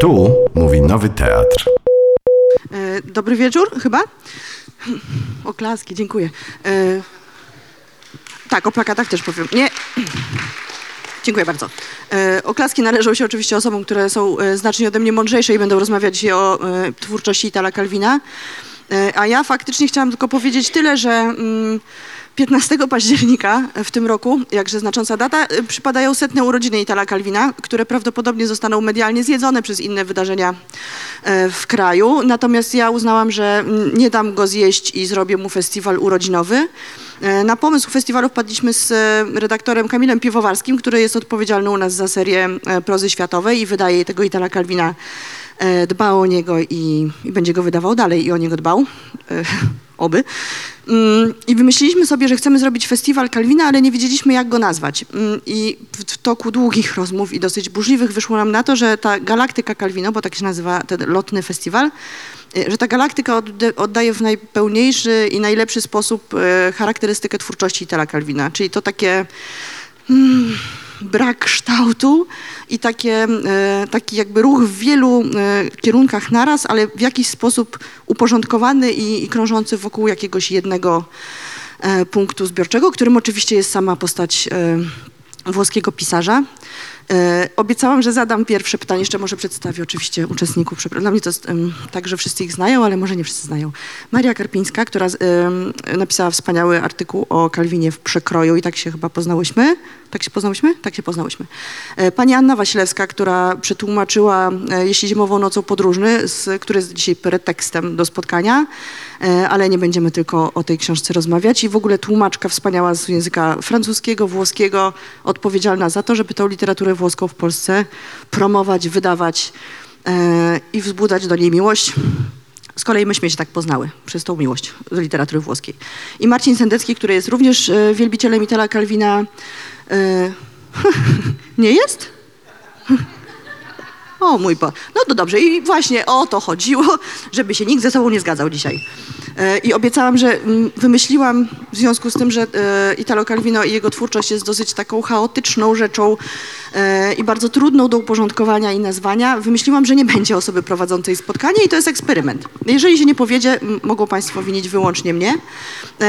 Tu mówi Nowy Teatr. E, Dobry wieczór, chyba? Oklaski, dziękuję. E, Tak, o plakatach też powiem. Nie. Dziękuję bardzo. E, Oklaski należą się oczywiście osobom, które są e, znacznie ode mnie mądrzejsze i będą rozmawiać dzisiaj o e, twórczości Itala Kalwina. E, A ja faktycznie chciałam tylko powiedzieć tyle, że mm, 15 października w tym roku, jakże znacząca data, e, przypadają setne urodziny Itala Kalwina, które prawdopodobnie zostaną medialnie zjedzone przez inne wydarzenia e, w kraju. Natomiast ja uznałam, że nie dam go zjeść i zrobię mu festiwal urodzinowy. E, Na pomysł festiwalu wpadliśmy z e, redaktorem Kamilem Piwowarskim, który jest odpowiedzialny u nas za serię prozy światowej i wydaje tego Itala Kalwina. E, Dba o niego i, i będzie go wydawał dalej i o niego dbał. Oby. Mm, I wymyśliliśmy sobie, że chcemy zrobić festiwal Kalwina, ale nie wiedzieliśmy, jak go nazwać. Mm, I w toku długich rozmów i dosyć burzliwych wyszło nam na to, że ta Galaktyka Kalwino, bo tak się nazywa ten lotny festiwal, y, że ta galaktyka oddaje w najpełniejszy i najlepszy sposób e, charakterystykę twórczości Itala Kalwina. Czyli to takie mm, brak kształtu i takie, e, taki jakby ruch w wielu e, kierunkach naraz, ale w jakiś sposób uporządkowany i, i krążący wokół jakiegoś jednego e, punktu zbiorczego, którym oczywiście jest sama postać włoskiego pisarza. E, obiecałam, że zadam pierwsze pytanie, jeszcze może przedstawię oczywiście uczestników. Dla mnie to jest tak, że wszyscy ich znają, ale może nie wszyscy znają. Maria Karpińska, która napisała wspaniały artykuł o Kalwinie w przekroju i tak się chyba poznałyśmy. Tak się poznałyśmy? Tak się poznałyśmy. E, Pani Anna Wasilewska, która przetłumaczyła e, Jeśli zimową nocą podróżny, który jest dzisiaj pretekstem do spotkania, ale nie będziemy tylko o tej książce rozmawiać. I w ogóle tłumaczka wspaniała z języka francuskiego, włoskiego, odpowiedzialna za to, żeby tą literaturę włoską w Polsce promować, wydawać e, i wzbudzać do niej miłość. Z kolei myśmy się tak poznały przez tą miłość do literatury włoskiej. I Marcin Sendecki, który jest również e, wielbicielem Itala Kalwina. E, nie jest? O mój Boże. No to dobrze. I właśnie o to chodziło, żeby się nikt ze sobą nie zgadzał dzisiaj. E, I obiecałam, że mm, wymyśliłam w związku z tym, że e, Italo Calvino i jego twórczość jest dosyć taką chaotyczną rzeczą e, i bardzo trudną do uporządkowania i nazwania. Wymyśliłam, że nie będzie osoby prowadzącej spotkanie i to jest eksperyment. Jeżeli się nie powiedzie, mogą Państwo winić wyłącznie mnie,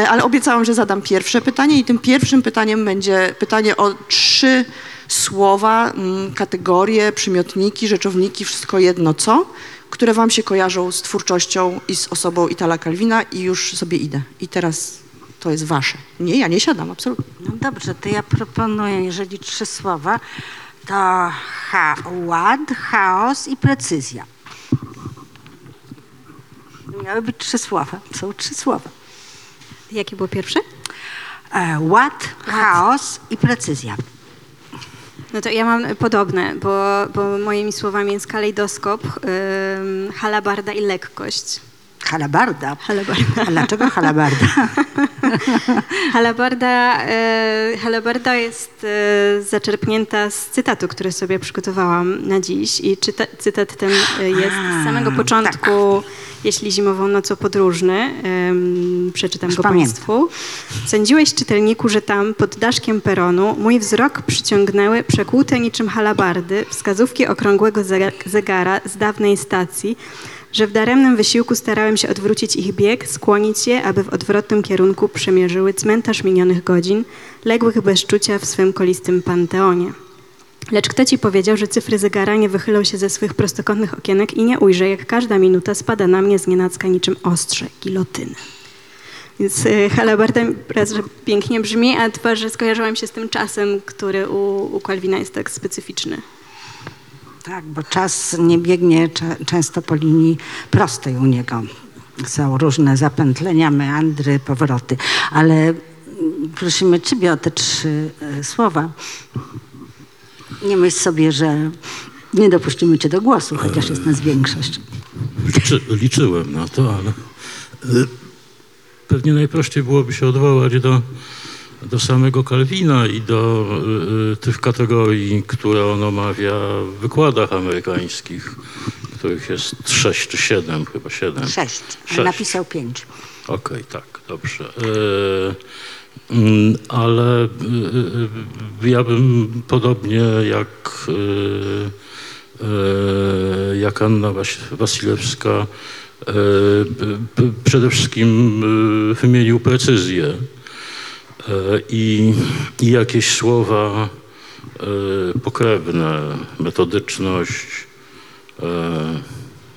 ale obiecałam, że zadam pierwsze pytanie i tym pierwszym pytaniem będzie pytanie o trzy słowa, mm, kategorie, przymiotniki, rzeczowniki, wszystko jedno co, które wam się kojarzą z twórczością i z osobą Itala Kalwina i już sobie idę. I teraz to jest wasze. Nie, ja nie siadam, absolutnie. No dobrze, to ja proponuję, jeżeli trzy słowa, to ha, ład, chaos i precyzja. Miały być trzy słowa. Są trzy słowa. Jakie było pierwsze? E, ład, chaos i precyzja. No to ja mam podobne, bo, bo moimi słowami jest kalejdoskop, halabarda i lekkość. Halabarda. Halabarda. A dlaczego halabarda? Halabarda, e, halabarda jest e, zaczerpnięta z cytatu, który sobie przygotowałam na dziś i czyta, cytat ten e, jest z samego początku, jeśli zimową nocą podróżny, em, przeczytam Już go pamiętam. Państwu. Sądziłeś, czytelniku, że tam, pod daszkiem peronu, mój wzrok przyciągnęły przekłute niczym halabardy wskazówki okrągłego ze- zegara z dawnej stacji, że w daremnym wysiłku starałem się odwrócić ich bieg, skłonić je, aby w odwrotnym kierunku przemierzyły cmentarz minionych godzin, ległych bez czucia w swym kolistym panteonie. Lecz kto ci powiedział, że cyfry zegara nie wychylą się ze swych prostokątnych okienek i nie ujrzę, jak każda minuta spada na mnie z nienacka niczym ostrze gilotyny. Więc y, halabarda raz, że pięknie brzmi, a dwa, że skojarzyłam się z tym czasem, który u, u Kalwina jest tak specyficzny. Tak, bo czas nie biegnie często po linii prostej u niego. Są różne zapętlenia, meandry, powroty. Ale mm, prosimy Ciebie o te trzy e, słowa. Nie myśl sobie, że nie dopuścimy Cię do głosu, chociaż jest nas większość. Liczy, liczyłem na to, ale y, pewnie najprościej byłoby się odwołać do, do samego Kalwina i do y, y, tych kategorii, które on omawia w wykładach amerykańskich, których jest sześć czy siedem, chyba siedem. Sześć. Sześć. Napisał pięć. Okej, tak, dobrze. E, mm, ale y, y, y, ja bym podobnie jak, y, y, jak Anna Wasilewska przede wszystkim wymienił precyzję i, i jakieś słowa e, pokrewne, metodyczność, e,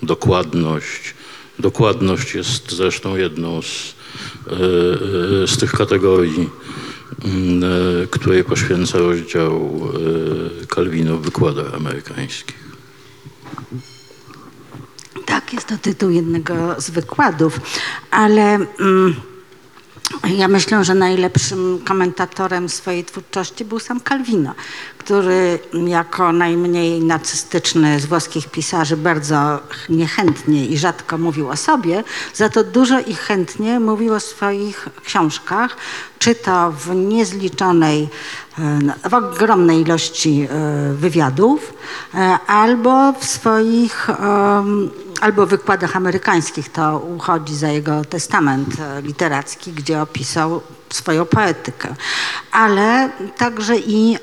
dokładność. Dokładność jest zresztą jedną z, e, e, z tych kategorii, m, e, której poświęca rozdział e, Kalwino w wykładach amerykańskich. Tak, jest to tytuł jednego z wykładów, ale mm, ja myślę, że najlepszym komentatorem swojej twórczości był sam Calvino, który jako najmniej nacystyczny z włoskich pisarzy bardzo niechętnie i rzadko mówił o sobie, za to dużo i chętnie mówił o swoich książkach, czy to w niezliczonej, w ogromnej ilości e, wywiadów, e, albo w swoich albo w wykładach amerykańskich, to uchodzi za jego testament e, literacki, gdzie opisał swoją poetykę. Ale także i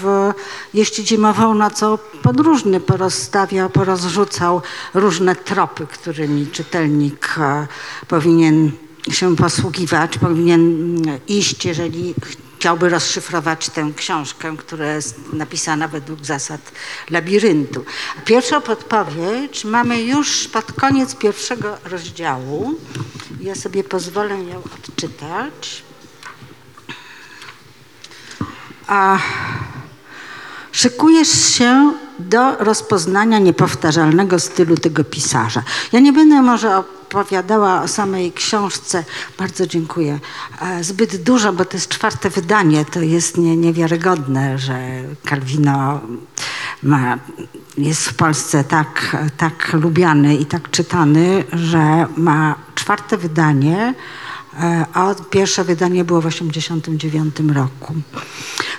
w Jeśli zimową nocą podróżny porozstawiał, porozrzucał różne tropy, którymi czytelnik e, powinien się posługiwać, powinien iść, jeżeli chciałby rozszyfrować tę książkę, która jest napisana według zasad labiryntu. Pierwszą podpowiedź mamy już pod koniec pierwszego rozdziału. Ja sobie pozwolę ją odczytać. A szykujesz się do rozpoznania niepowtarzalnego stylu tego pisarza. Ja nie będę może opowiadała o samej książce, bardzo dziękuję, e, zbyt dużo, bo to jest czwarte wydanie, to jest nie, niewiarygodne, że Calvino ma, jest w Polsce tak, tak lubiany i tak czytany, że ma czwarte wydanie, e, a pierwsze wydanie było w 1989 roku.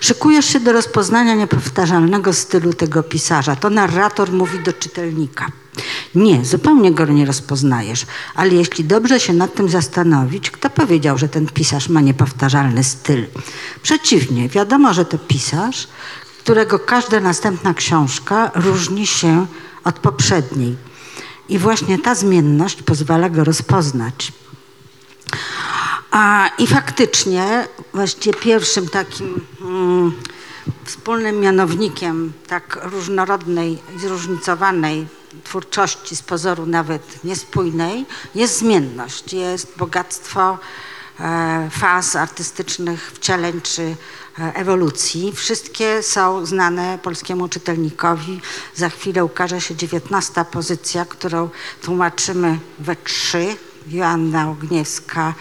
Szykujesz się do rozpoznania niepowtarzalnego stylu tego pisarza. To narrator mówi do czytelnika. Nie, zupełnie go nie rozpoznajesz, ale jeśli dobrze się nad tym zastanowić, kto powiedział, że ten pisarz ma niepowtarzalny styl? Przeciwnie, wiadomo, że to pisarz, którego każda następna książka różni się od poprzedniej. I właśnie ta zmienność pozwala go rozpoznać. A, I faktycznie właściwie pierwszym takim mm, wspólnym mianownikiem tak różnorodnej i zróżnicowanej twórczości, z pozoru nawet niespójnej, jest zmienność, jest bogactwo e, faz artystycznych wcieleń czy e, ewolucji. Wszystkie są znane polskiemu czytelnikowi. Za chwilę ukaże się dziewiętnasta pozycja, którą tłumaczymy we trzy. Joanna Ogniewska,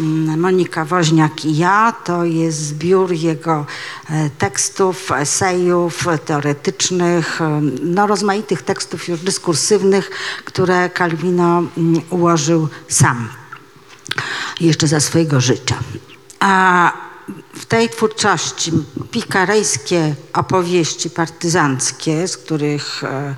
mm, Monika Woźniak i ja. To jest zbiór jego e, tekstów, esejów teoretycznych, e, no rozmaitych tekstów już dyskursywnych, które Calvino mm, ułożył sam jeszcze za swojego życia. A w tej twórczości pikarejskie opowieści partyzanckie, z których e,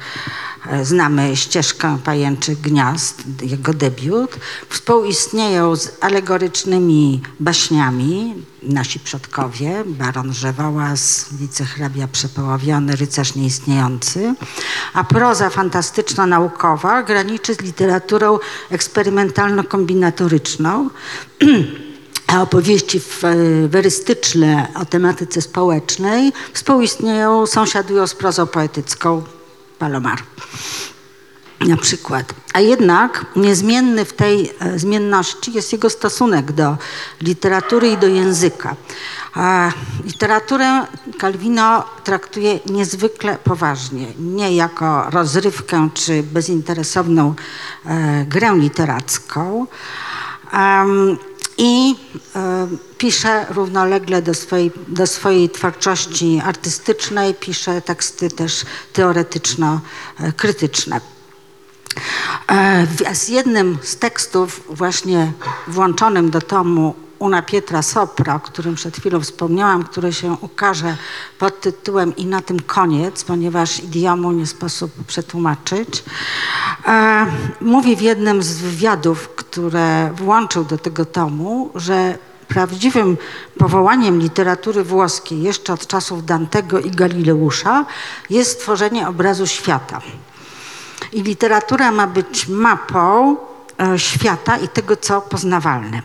e, znamy ścieżkę Pajęczych Gniazd, jego debiut, współistnieją z alegorycznymi baśniami. Nasi przodkowie, baron Żewołas, wicehrabia przepołowiony, rycerz nieistniejący, a proza fantastyczno-naukowa graniczy z literaturą eksperymentalno-kombinatoryczną, opowieści w- werystyczne o tematyce społecznej współistnieją, sąsiadują z prozą poetycką Palomar na przykład. A jednak niezmienny w tej e, zmienności jest jego stosunek do literatury i do języka. A literaturę Calvino traktuje niezwykle poważnie, nie jako rozrywkę czy bezinteresowną e, grę literacką. Em, I e, pisze równolegle do swojej, do swojej twórczości artystycznej, pisze teksty też teoretyczno-krytyczne. E, Z jednym z tekstów właśnie włączonym do tomu Una Pietra Sopra, o którym przed chwilą wspomniałam, który się ukaże pod tytułem I na tym koniec, ponieważ idiomu nie sposób przetłumaczyć, e, mówi w jednym z wywiadów, które włączył do tego tomu, że prawdziwym powołaniem literatury włoskiej jeszcze od czasów Dantego i Galileusza jest stworzenie obrazu świata. I literatura ma być mapą e, świata i tego, co poznawalne.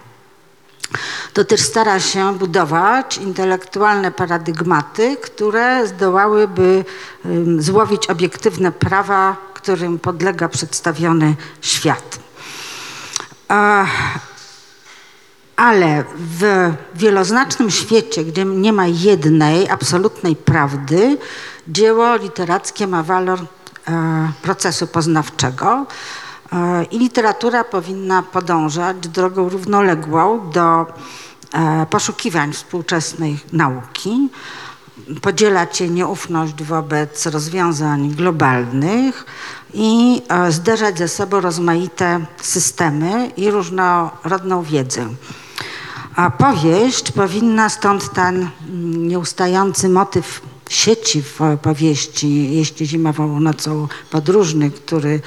To też stara się budować intelektualne paradygmaty, które zdołałyby złowić obiektywne prawa, którym podlega przedstawiony świat. Ale w wieloznacznym świecie, gdzie nie ma jednej absolutnej prawdy, dzieło literackie ma walor e, procesu poznawczego i literatura powinna podążać drogą równoległą do e, poszukiwań współczesnej nauki, podzielać jej nieufność wobec rozwiązań globalnych i e, zderzać ze sobą rozmaite systemy i różnorodną wiedzę. A powieść powinna stąd ten mm, nieustający motyw sieci w powieści, jeśli zimową nocą podróżny, który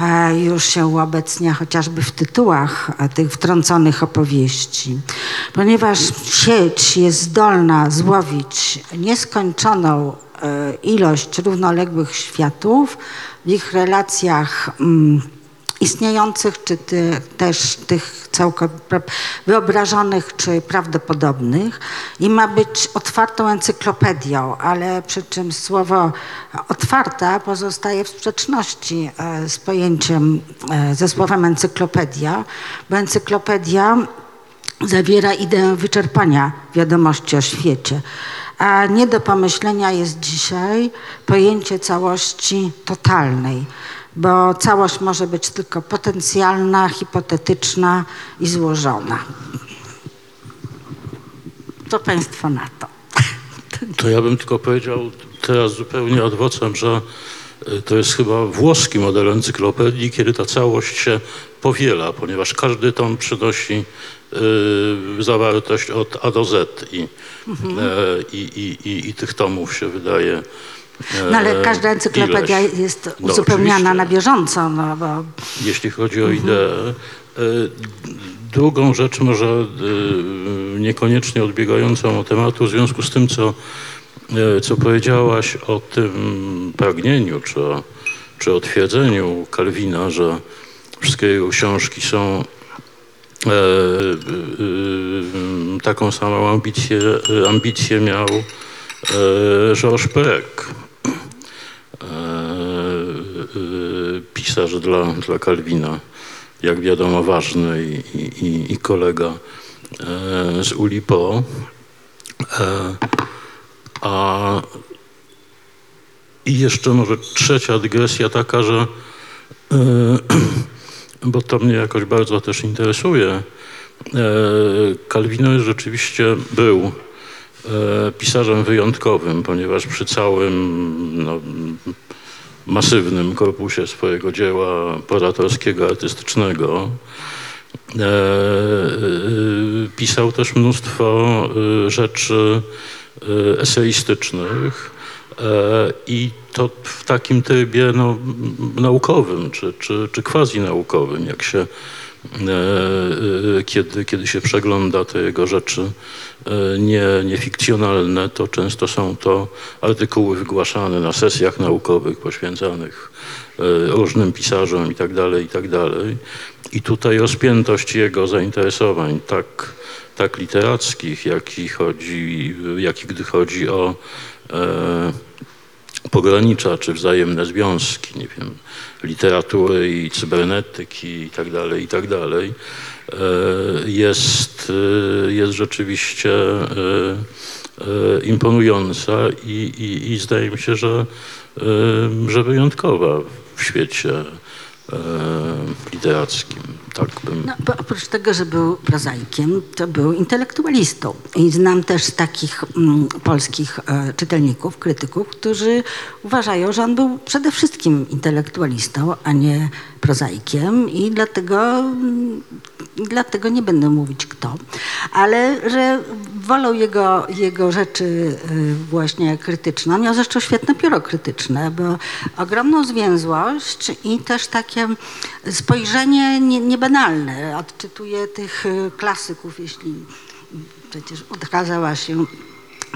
e, już się uobecnia chociażby w tytułach e, tych wtrąconych opowieści. Ponieważ sieć jest zdolna złowić nieskończoną e, ilość równoległych światów w ich relacjach mm, istniejących, czy ty, też tych całkowicie wyobrażonych, czy prawdopodobnych i ma być otwartą encyklopedią, ale przy czym słowo otwarta pozostaje w sprzeczności e, z pojęciem, e, ze słowem encyklopedia, bo encyklopedia zawiera ideę wyczerpania wiadomości o świecie. A nie do pomyślenia jest dzisiaj pojęcie całości totalnej, bo całość może być tylko potencjalna, hipotetyczna i złożona. Co Państwo na to? To ja bym tylko powiedział teraz zupełnie odwrotnie, że y, to jest chyba włoski model encyklopedii, kiedy ta całość się powiela, ponieważ każdy tom przynosi y, zawartość od A do Z i, e, i, i, i, i tych tomów się wydaje. E, No ale każda encyklopedia ileś. jest No, uzupełniana oczywiście. na bieżąco, no bo jeśli chodzi o ideę. E, Drugą rzecz, może e, niekoniecznie odbiegającą od tematu, w związku z tym, co, e, co powiedziałaś o tym pragnieniu, czy o, czy o twierdzeniu Kalwina, że wszystkie jego książki są e, e, e, taką samą ambicję, ambicję miał e, Georges Perec e, e, pisarz dla, dla Kalwina, jak wiadomo ważny i, i, i- kolega e, z Ulipo. E, a i jeszcze może trzecia dygresja taka, że e, bo to mnie jakoś bardzo też interesuje. E, Kalwino rzeczywiście był e, pisarzem wyjątkowym, ponieważ przy całym no, masywnym korpusie swojego dzieła poratorskiego, artystycznego e, e, pisał też mnóstwo e, rzeczy e, eseistycznych e, i to w takim trybie no, naukowym czy, czy, czy quasi-naukowym, jak się e, e, kiedy, kiedy się przegląda te jego rzeczy e, nie, niefikcjonalne, to często są to artykuły wygłaszane na sesjach naukowych poświęcanych e, różnym pisarzom i tak dalej, i tak. I tutaj rozpiętość jego zainteresowań, tak, tak literackich, jak i, chodzi, jak i gdy chodzi o e, pogranicza czy wzajemne związki, nie wiem, literatury i cybernetyki i tak dalej, i tak dalej, e, jest, e, jest rzeczywiście e, imponująca i, i, i zdaje mi się, że, że wyjątkowa w świecie literackim. Tak bym No, bo oprócz tego, że był prozaikiem, to był intelektualistą. I znam też takich mm, polskich e, czytelników, krytyków, którzy uważają, że on był przede wszystkim intelektualistą, a nie prozaikiem i dlatego, mm, dlatego nie będę mówić kto, ale że wolą jego, jego rzeczy y, właśnie krytyczne. Miał zresztą świetne pióro krytyczne, bo ogromną zwięzłość i też takie spojrzenie nie- niebanalne. Odczytuje tych y, klasyków, jeśli przecież ukazała się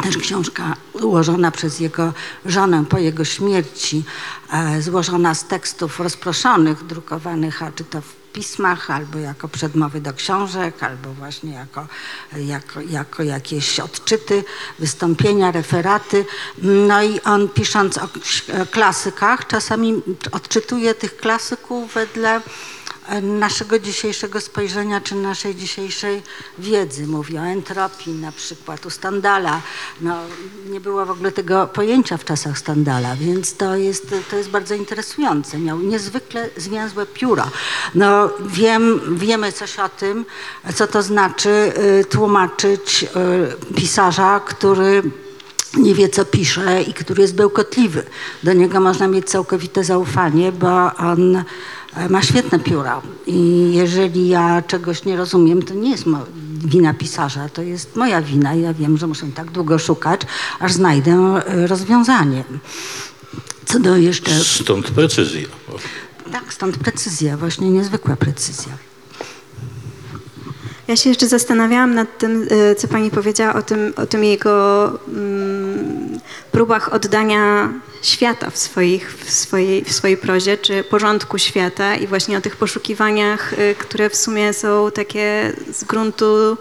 też książka ułożona przez jego żonę po jego śmierci, e, złożona z tekstów rozproszonych, drukowanych, a czy to w pismach, albo jako przedmowy do książek, albo właśnie jako, jako, jako jakieś odczyty, wystąpienia, referaty. No i on pisząc o klasykach, czasami odczytuje tych klasyków wedle naszego dzisiejszego spojrzenia czy naszej dzisiejszej wiedzy. Mówi o entropii na przykład u Standala. No, nie było w ogóle tego pojęcia w czasach Standala, więc to jest, to jest bardzo interesujące. Miał niezwykle zwięzłe pióro. No, wiem, wiemy coś o tym, co to znaczy y, tłumaczyć y, pisarza, który nie wie, co pisze i który jest bełkotliwy. Do niego można mieć całkowite zaufanie, bo on ma świetne pióra. I jeżeli ja czegoś nie rozumiem, to nie jest wina pisarza, to jest moja wina. Ja wiem, że muszę tak długo szukać, aż znajdę e, rozwiązanie. Co do jeszcze... Stąd precyzja. Tak, stąd precyzja, właśnie niezwykła precyzja. Ja się jeszcze zastanawiałam nad tym, e, co pani powiedziała o tym, o tym jego mm, próbach oddania świata w, swoich, w, swojej, w swojej prozie, czy porządku świata i właśnie o tych poszukiwaniach, e, które w sumie są takie z gruntu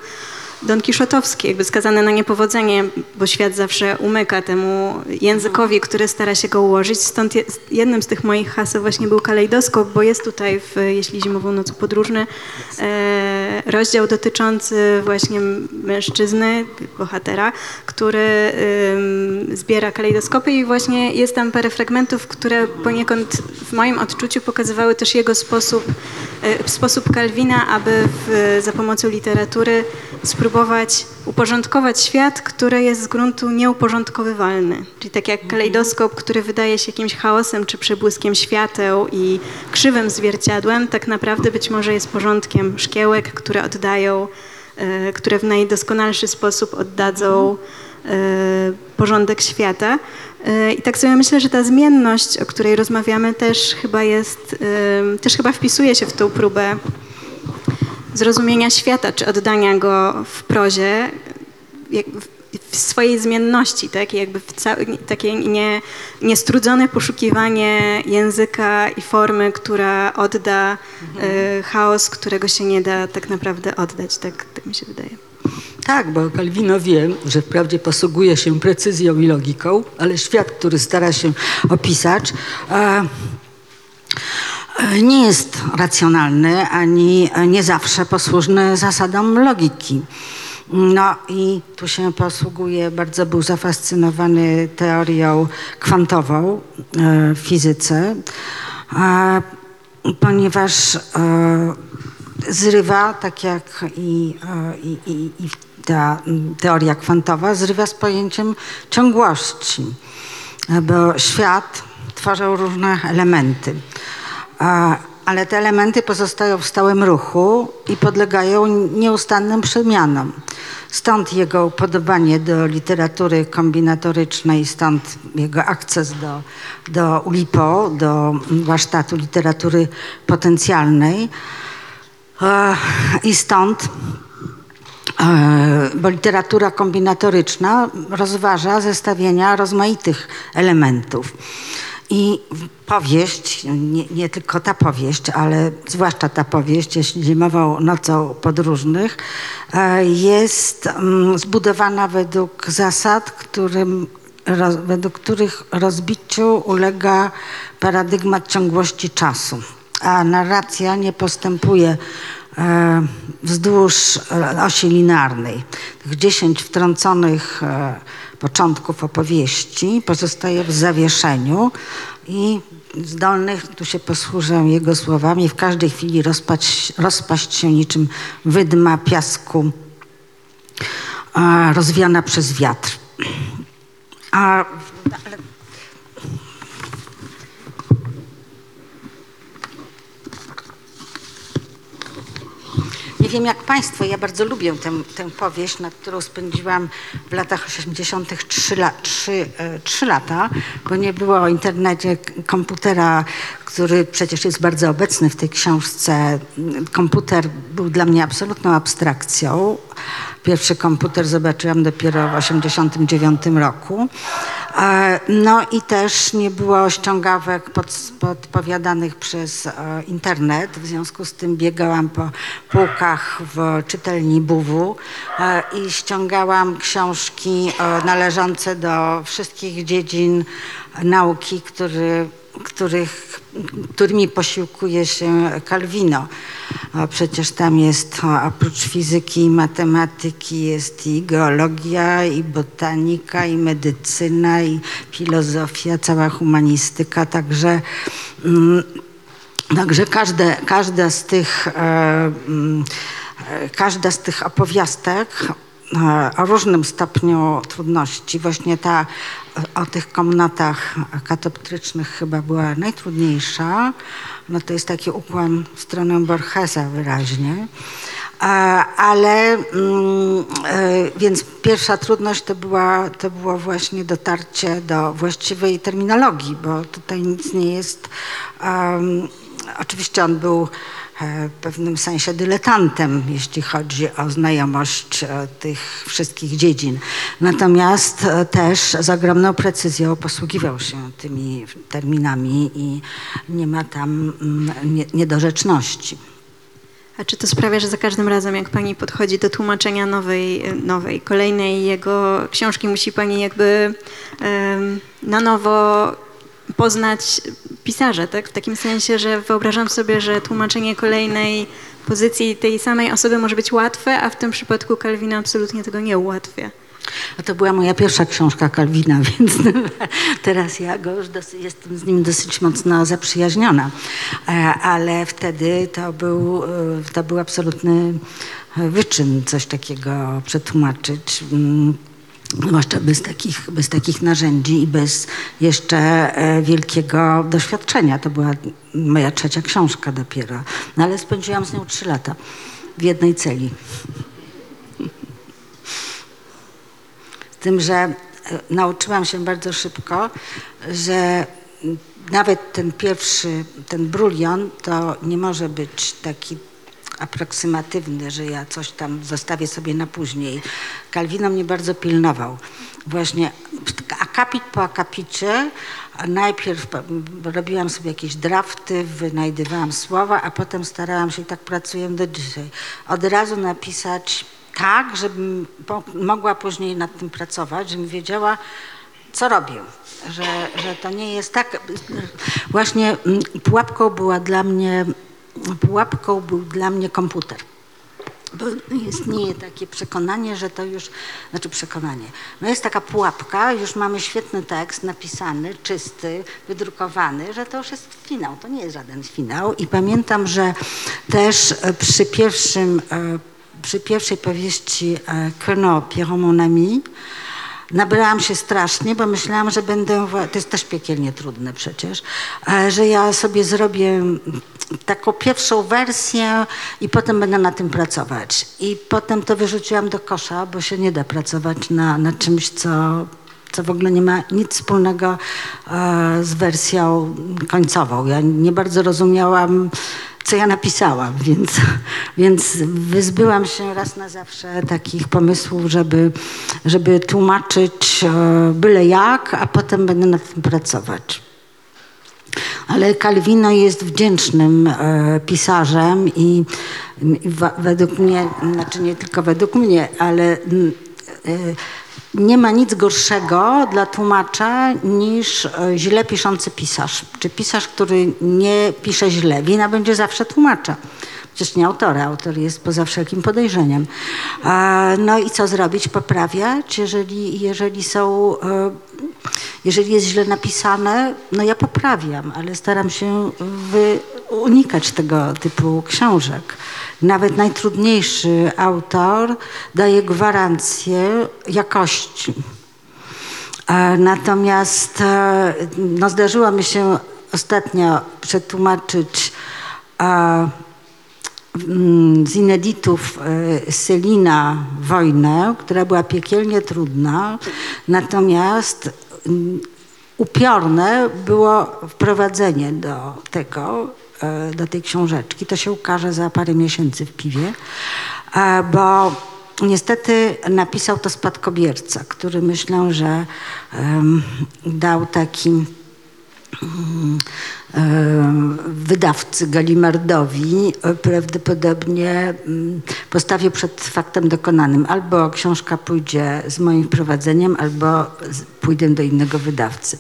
Don Kiszotowski, jakby skazane na niepowodzenie, bo świat zawsze umyka temu językowi, który stara się go ułożyć. Stąd jest, jednym z tych moich haseł właśnie był kalejdoskop, bo jest tutaj, w, jeśli zimową nocą podróżny, e, rozdział dotyczący właśnie mężczyzny, bohatera, który zbiera kalejdoskopy i właśnie jest tam parę fragmentów, które poniekąd w moim odczuciu pokazywały też jego sposób, e, sposób Kalwina, aby w, za pomocą literatury spróbować uporządkować świat, który jest z gruntu nieuporządkowywalny. Czyli tak jak kalejdoskop, który wydaje się jakimś chaosem czy przebłyskiem świateł i krzywym zwierciadłem, tak naprawdę być może jest porządkiem szkiełek, które oddają, e, które w najdoskonalszy sposób oddadzą e, porządek świata. E, I tak sobie myślę, że ta zmienność, o której rozmawiamy, też chyba jest, też chyba wpisuje się w tą próbę zrozumienia świata, czy oddania go w prozie, w swojej zmienności, tak? jakby w takie nie, niestrudzone poszukiwanie języka i formy, która odda e, chaos, którego się nie da tak naprawdę oddać, tak, tak mi się wydaje. Tak, bo Calvino wie, że wprawdzie posługuje się precyzją i logiką, ale świat, który stara się opisać, e, nie jest racjonalny ani nie zawsze posłuszny zasadom logiki. No i tu się posługuje, bardzo był zafascynowany teorią kwantową e, w fizyce, ponieważ e, zrywa, tak jak e, i, i, i ta teoria kwantowa, zrywa z pojęciem ciągłości, bo świat tworzą różne elementy ale te elementy pozostają w stałym ruchu i podlegają nieustannym przemianom. Stąd jego upodobanie do literatury kombinatorycznej, stąd jego akces do, do ULIPO, do warsztatu literatury potencjalnej. I stąd, e, bo literatura kombinatoryczna rozważa zestawienia rozmaitych elementów. I powieść, nie, nie, tylko ta powieść, ale zwłaszcza ta powieść, jeśli zimową nocą podróżnych, e, jest mm, zbudowana według zasad, którym, według których rozbiciu ulega paradygmat ciągłości czasu. A narracja nie postępuje e, wzdłuż e, osi linearnej. Tych dziesięć wtrąconych początków opowieści pozostaje w zawieszeniu i zdolnych, tu się posłużę jego słowami, w każdej chwili rozpaść, rozpaść się niczym wydma piasku rozwiana przez wiatr. A, ale wiem jak Państwo, ja bardzo lubię tę, tę powieść, nad którą spędziłam w latach 80. 3, la, 3, 3 lata, bo nie było o internecie komputera, który przecież jest bardzo obecny w tej książce. Komputer był dla mnie absolutną abstrakcją, Pierwszy komputer zobaczyłam dopiero w 1989 roku. E, No i też nie było ściągawek pod, podpowiadanych przez e, internet. W związku z tym biegałam po półkach w czytelni BUW e, i ściągałam książki należące do wszystkich dziedzin nauki, który, których, którymi posiłkuje się Calvino. Przecież tam jest oprócz fizyki i matematyki jest i geologia, i botanika, i medycyna, i filozofia, cała humanistyka, także mm, Także każde, każda, z tych, e, mm, e, każda z tych opowiastek o różnym stopniu trudności, właśnie ta o tych komnatach katoptrycznych chyba była najtrudniejsza. No to jest taki ukłon w stronę Borgesa wyraźnie. E, Ale mm, e, więc pierwsza trudność to, była, to było właśnie dotarcie do właściwej terminologii, bo tutaj nic nie jest. Oczywiście on był e, w pewnym sensie dyletantem, jeśli chodzi o znajomość e, tych wszystkich dziedzin. Natomiast e, też z ogromną precyzją posługiwał się tymi terminami i nie ma tam mm, nie- niedorzeczności. A czy to sprawia, że za każdym razem, jak pani podchodzi do tłumaczenia nowej, nowej kolejnej jego książki, musi pani jakby na nowo poznać pisarza, tak? W takim sensie, że wyobrażam sobie, że tłumaczenie kolejnej pozycji tej samej osoby może być łatwe, a w tym przypadku Calvina absolutnie tego nie ułatwia. No to była moja pierwsza książka Kalwina, więc teraz ja go już jestem z nim dosyć mocno zaprzyjaźniona. E, Ale wtedy to był, e, to był absolutny wyczyn coś takiego przetłumaczyć. Zwłaszcza bez takich, bez takich narzędzi i bez jeszcze e, wielkiego doświadczenia. To była moja trzecia książka dopiero. No ale spędziłam z nią trzy lata w jednej celi. Z tym, że e, nauczyłam się bardzo szybko, że nawet ten pierwszy, ten brulion, to nie może być taki aproksymatywny, że ja coś tam zostawię sobie na później. Calvino mnie bardzo pilnował. Właśnie akapit po akapicie, najpierw robiłam sobie jakieś drafty, wynajdywałam słowa, a potem starałam się, tak pracuję do dzisiaj, od razu napisać tak, żebym mogła później nad tym pracować, żebym wiedziała, co robię. Że, że to nie jest tak. Właśnie mm, pułapką była dla mnie, pułapką był dla mnie komputer. Bo istnieje takie przekonanie, że to już, znaczy przekonanie, no jest taka pułapka, już mamy świetny tekst napisany, czysty, wydrukowany, że to już jest finał, to nie jest żaden finał. I pamiętam, że też e, przy pierwszym, e, przy pierwszej powieści e, Colonel Pierrot Mon Ami, Nabrałam się strasznie, bo myślałam, że będę, to jest też piekielnie trudne przecież, że ja sobie zrobię taką pierwszą wersję i potem będę na tym pracować. I potem to wyrzuciłam do kosza, bo się nie da pracować na, na czymś, co, co w ogóle nie ma nic wspólnego e, z wersją końcową. Ja nie bardzo rozumiałam, co ja napisałam, więc, więc wyzbyłam się raz na zawsze takich pomysłów, żeby, żeby tłumaczyć e, byle jak, a potem będę nad tym pracować. Ale Calvino jest wdzięcznym e, pisarzem i, i wa- według mnie, znaczy nie tylko według mnie, ale mm, e, nie ma nic gorszego dla tłumacza niż e, źle piszący pisarz. Czy pisarz, który nie pisze źle. Wina będzie zawsze tłumacza. Przecież nie autora, autor jest poza wszelkim podejrzeniem. No i co zrobić? Poprawiać, jeżeli, jeżeli są, e, jeżeli jest źle napisane, no ja poprawiam, ale staram się wy, unikać tego typu książek. Nawet najtrudniejszy autor daje gwarancję jakości. E, Natomiast e, no, zdarzyło mi się ostatnio przetłumaczyć mm, z ineditów e, Selina Wojnę, która była piekielnie trudna, natomiast mm, upiorne było wprowadzenie do tego, e, do tej książeczki. To się ukaże za parę miesięcy w piwie, e, bo niestety napisał to spadkobierca, który myślę, że dał taki wydawcy Galimardowi e, prawdopodobnie mm, postawił przed faktem dokonanym. Albo książka pójdzie z moim wprowadzeniem, albo pójdę do innego wydawcy.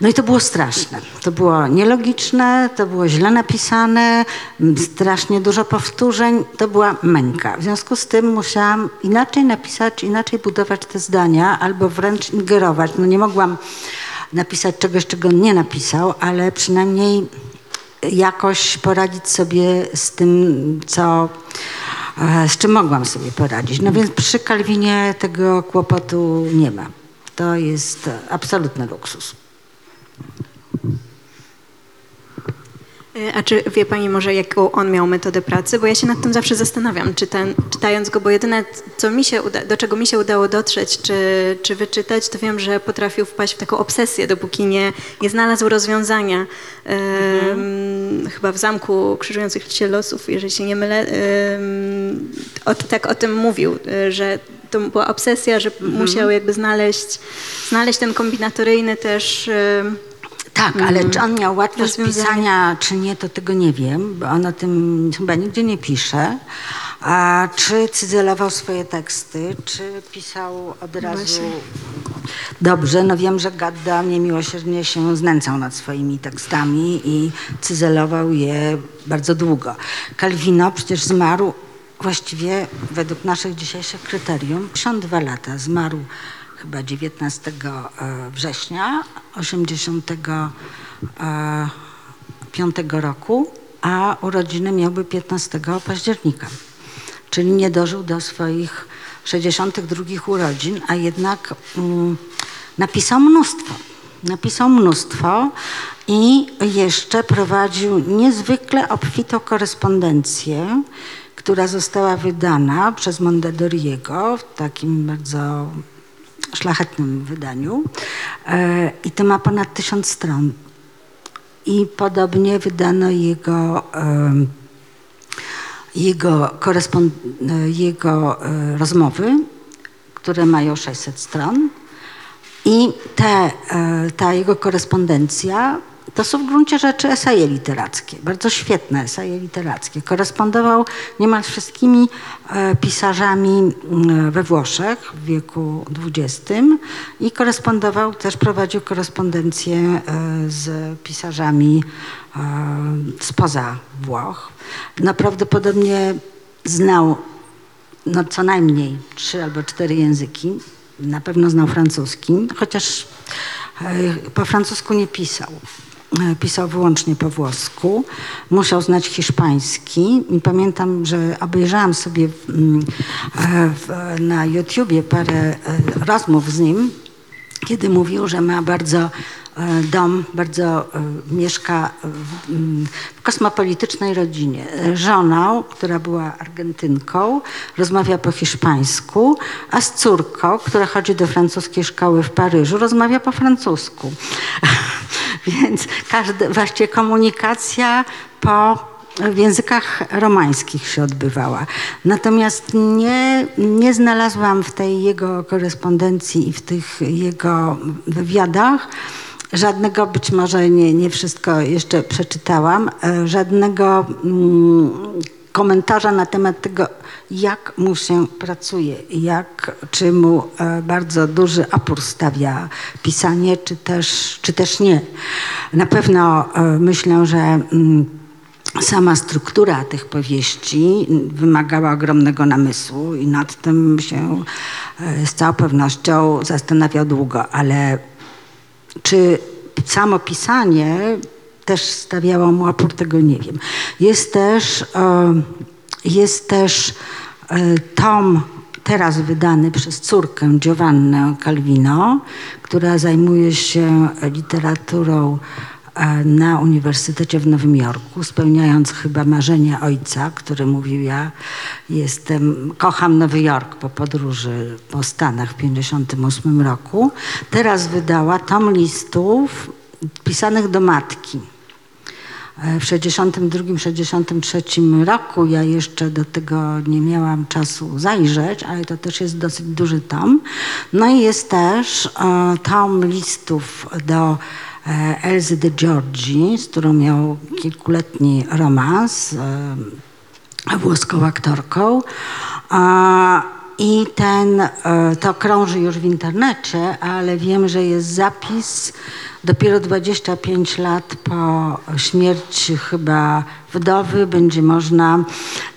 No i to było straszne. To było nielogiczne, to było źle napisane, strasznie dużo powtórzeń. To była męka. W związku z tym musiałam inaczej napisać, inaczej budować te zdania, albo wręcz ingerować. No nie mogłam napisać czegoś, czego nie napisał, ale przynajmniej jakoś poradzić sobie z tym, co, e, z czym mogłam sobie poradzić. No więc przy Kalwinie tego kłopotu nie ma. To jest absolutny luksus. A czy wie Pani może, jaką on miał metodę pracy? Bo ja się nad tym zawsze zastanawiam, czy ten, czytając go, bo jedyne, co mi się uda, do czego mi się udało dotrzeć, czy, czy wyczytać, to wiem, że potrafił wpaść w taką obsesję, dopóki nie, nie znalazł rozwiązania. Em, chyba w Zamku Krzyżujących się Losów, jeżeli się nie mylę, o, tak o tym mówił, e, że to była obsesja, że musiał jakby znaleźć, znaleźć ten kombinatoryjny też... Tak, ale czy on miał łatwość Rozwiązanie. pisania, czy nie, to tego nie wiem, bo on o tym chyba nigdzie nie pisze. A czy cyzelował swoje teksty, czy pisał od razu Właśnie. dobrze? No wiem, że Gadda niemiłosiernie się znęcał nad swoimi tekstami i cyzelował je bardzo długo. Calvino przecież zmarł właściwie według naszych dzisiejszych kryterium 52 lata. Zmarł chyba 19 e, września 85 roku, a urodziny miałby 15 października. Czyli nie dożył do swoich 62 urodzin, a jednak mm, napisał mnóstwo. Napisał mnóstwo i jeszcze prowadził niezwykle obfitą korespondencję, która została wydana przez Mondadoriego w takim bardzo szlachetnym wydaniu. E, I to ma ponad tysiąc stron. I podobnie wydano jego, em, jego, e, jego e, rozmowy, które mają 600 stron. I te, e, ta jego korespondencja to są w gruncie rzeczy eseje literackie, bardzo świetne eseje literackie. Korespondował niemal wszystkimi e, pisarzami we Włoszech w wieku XX i korespondował, też prowadził korespondencję e, z pisarzami e, spoza Włoch. Prawdopodobnie znał no, co najmniej trzy albo cztery języki. Na pewno znał francuski, chociaż po francusku nie pisał. E, Pisał wyłącznie po włosku. Musiał znać hiszpański. I pamiętam, że obejrzałam sobie mm, e, w, na YouTubie parę e, rozmów z nim, kiedy mówił, że ma bardzo dom, bardzo mieszka w, mm, w kosmopolitycznej rodzinie. Żoną, która była Argentynką, rozmawia po hiszpańsku, a z córką, która chodzi do francuskiej szkoły w Paryżu, rozmawia po francusku. Więc każde, właściwie komunikacja po w językach romańskich się odbywała. Natomiast nie, nie znalazłam w tej jego korespondencji i w tych jego wywiadach żadnego, być może nie, nie wszystko jeszcze przeczytałam, e, żadnego mm, komentarza na temat tego, jak mu się pracuje, jak, czy mu e, bardzo duży opór stawia pisanie, czy też, czy też nie. Na pewno e, myślę, że mm, sama struktura tych powieści wymagała ogromnego namysłu i nad tym się e, z całą pewnością zastanawiał długo, ale czy samo pisanie też stawiało mu opór, tego nie wiem. Jest też, e, jest też e, tom teraz wydany przez córkę Giovannę Calvino, która zajmuje się literaturą e, na Uniwersytecie w Nowym Jorku, spełniając chyba marzenia ojca, który mówił, ja jestem, kocham Nowy Jork po podróży po Stanach w 1958 roku. Teraz wydała tom listów pisanych do matki. W 62-63 roku. Ja jeszcze do tego nie miałam czasu zajrzeć, ale to też jest dosyć duży tom. No i jest też e, tom listów do e, Elzy de Giorgi, z którą miał kilkuletni romans e, włoską aktorką. I ten, to krąży już w internecie, ale wiem, że jest zapis dopiero 25 lat po śmierci chyba wdowy będzie można,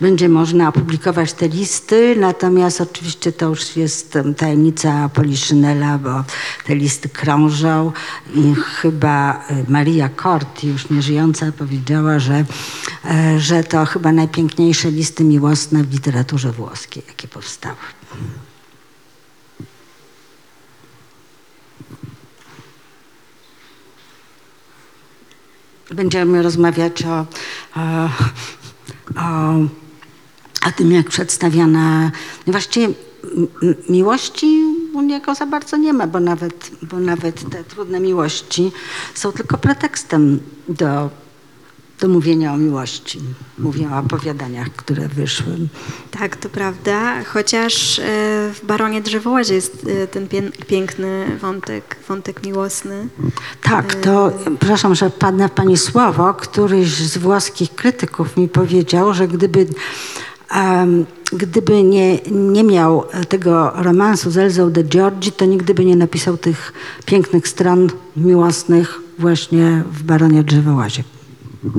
będzie można opublikować te listy, natomiast oczywiście to już jest em, tajemnica Poliszynela, bo te listy krążą i chyba e, Maria Corti, już nieżyjąca, powiedziała, że, e, że to chyba najpiękniejsze listy miłosne w literaturze włoskiej, jakie powstały. Będziemy rozmawiać o, o, o, o tym, jak przedstawiana. Właściwie m- m- miłości u niego za bardzo nie ma, bo nawet, bo nawet te trudne miłości są tylko pretekstem do, do mówienia o miłości. Mówię o opowiadaniach, które wyszły. Tak, to prawda, chociaż e, w Baronie Drzewołazie jest e, ten pię- piękny wątek, wątek miłosny. Tak, to przepraszam, że padnę w pani słowo. Któryś z włoskich krytyków mi powiedział, że gdyby, em, gdyby nie, nie miał tego romansu z Elzą de Giorgi, to nigdy by nie napisał tych pięknych stron miłosnych właśnie w Baronie Drzewołazie.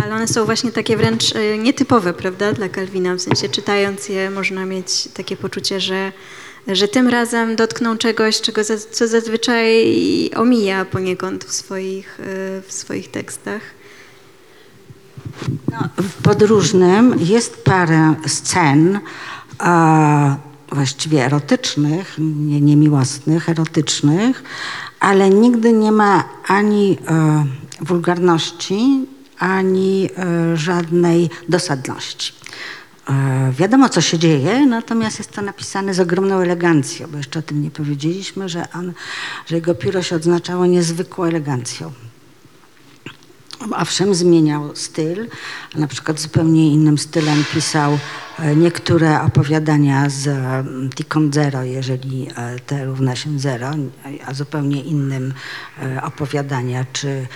Ale one są właśnie takie wręcz e, nietypowe, prawda, dla Kalwina. W sensie czytając je można mieć takie poczucie, że, że tym razem dotkną czegoś, czego za, co zazwyczaj omija poniekąd w swoich, e, w swoich tekstach. W podróżnym jest parę scen, a właściwie erotycznych, nie, nie miłosnych, erotycznych, ale nigdy nie ma ani e, wulgarności, ani e, żadnej dosadności. E, wiadomo, co się dzieje, natomiast jest to napisane z ogromną elegancją, bo jeszcze o tym nie powiedzieliśmy, że, on, że jego pióro się odznaczało niezwykłą elegancją. Owszem, zmieniał styl, na przykład zupełnie innym stylem pisał e, niektóre opowiadania z mm, Tikon Zero, jeżeli e, T równa się zero, a zupełnie innym e, opowiadania, czy,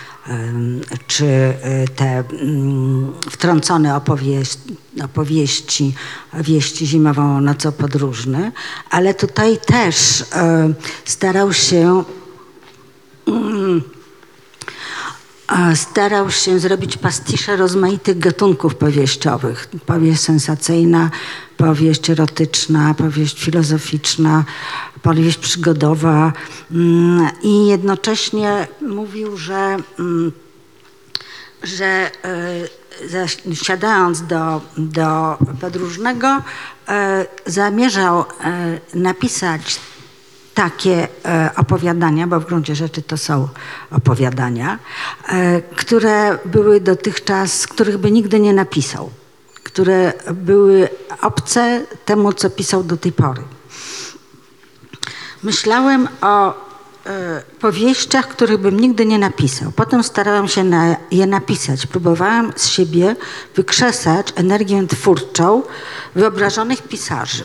czy te mm, wtrącone opowieści, opowieści, wieści zimową nocą podróżny, ale tutaj też starał się mm, a starał się zrobić pastisze rozmaitych gatunków powieściowych. Powieść sensacyjna, powieść erotyczna, powieść filozoficzna, powieść przygodowa mm, i jednocześnie mówił, że, mm, że e, siadając do, do podróżnego e, zamierzał e, napisać takie e, opowiadania, bo w gruncie rzeczy to są opowiadania, e, które były dotychczas, których by nigdy nie napisał, które były obce temu, co pisał do tej pory. Myślałem o e, powieściach, których bym nigdy nie napisał. Potem starałem się na je napisać. Próbowałem z siebie wykrzesać energię twórczą wyobrażonych pisarzy.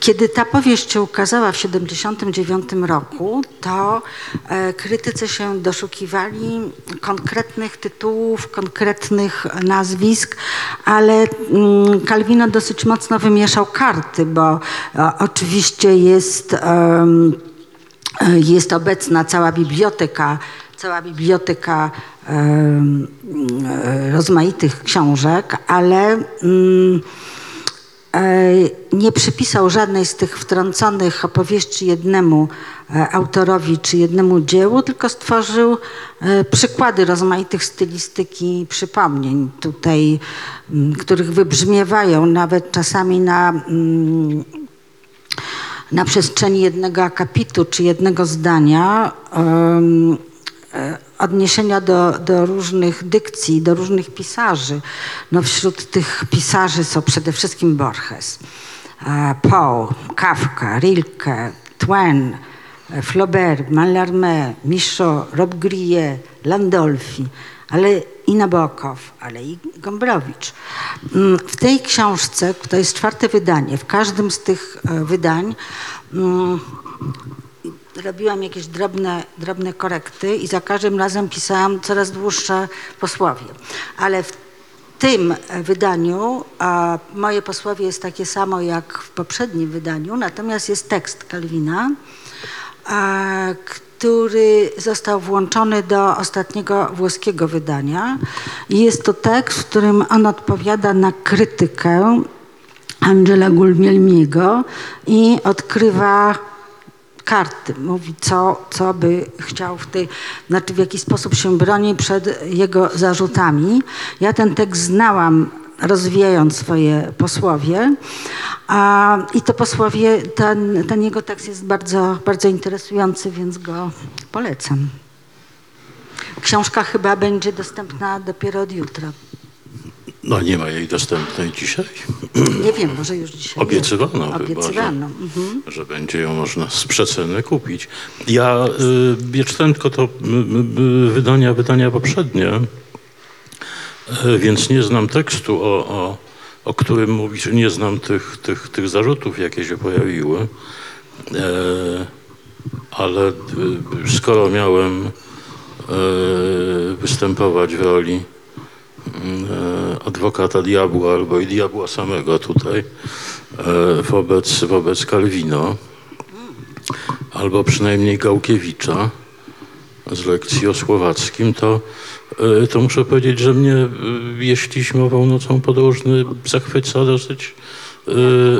Kiedy ta powieść się ukazała w 1979 roku, to e, krytycy się doszukiwali konkretnych tytułów, konkretnych nazwisk, ale mm, Calvino dosyć mocno wymieszał karty, bo e, oczywiście jest, jest obecna cała biblioteka, cała biblioteka e, rozmaitych książek, ale mm, nie przypisał żadnej z tych wtrąconych opowieści jednemu e, autorowi czy jednemu dziełu, tylko stworzył e, przykłady rozmaitych stylistyki przypomnień tutaj, których wybrzmiewają nawet czasami na mm, na przestrzeni jednego akapitu czy jednego zdania. E, odniesienia do, do różnych dykcji, do różnych pisarzy. No wśród tych pisarzy są przede wszystkim Borges, e, Poe, Kafka, Rilke, Twain, e, Flaubert, Mallarmé, Michaud, Rob Grillet, Landolfi. ale i Nabokow, ale i Gombrowicz. Mm, W tej książce, to jest czwarte wydanie, w każdym z tych e, wydań mm, robiłam jakieś drobne, drobne korekty i za każdym razem pisałam coraz dłuższe posłowie. Ale w tym wydaniu a moje posłowie jest takie samo jak w poprzednim wydaniu, natomiast jest tekst Kalwina, a, który został włączony do ostatniego włoskiego wydania. Jest to tekst, w którym on odpowiada na krytykę Angela Gulmielmiego i odkrywa karty. Mówi, co, co by chciał w tej, znaczy w jaki sposób się broni przed jego zarzutami. Ja ten tekst znałam rozwijając swoje posłowie. A, I to posłowie, ten, ten jego tekst jest bardzo, bardzo interesujący, więc go polecam. Książka chyba będzie dostępna dopiero od jutra. No nie ma jej dostępnej dzisiaj. Nie wiem, może już dzisiaj. Obiecywano jest. chyba, Obiecywano. że, Mhm. że będzie ją można z przeceny kupić. Ja y, tylko to y, wydania, wydania poprzednie, y, więc nie znam tekstu, o, o, o którym mówisz, nie znam tych, tych, tych zarzutów, jakie się pojawiły, e, ale y, skoro miałem e, występować w roli adwokata diabła albo i diabła samego tutaj e, wobec, wobec Kalwino, albo przynajmniej Gałkiewicza z lekcji o słowackim, to, e, to muszę powiedzieć, że mnie, e, jeśli śmową nocą podróżny, zachwyca dosyć e,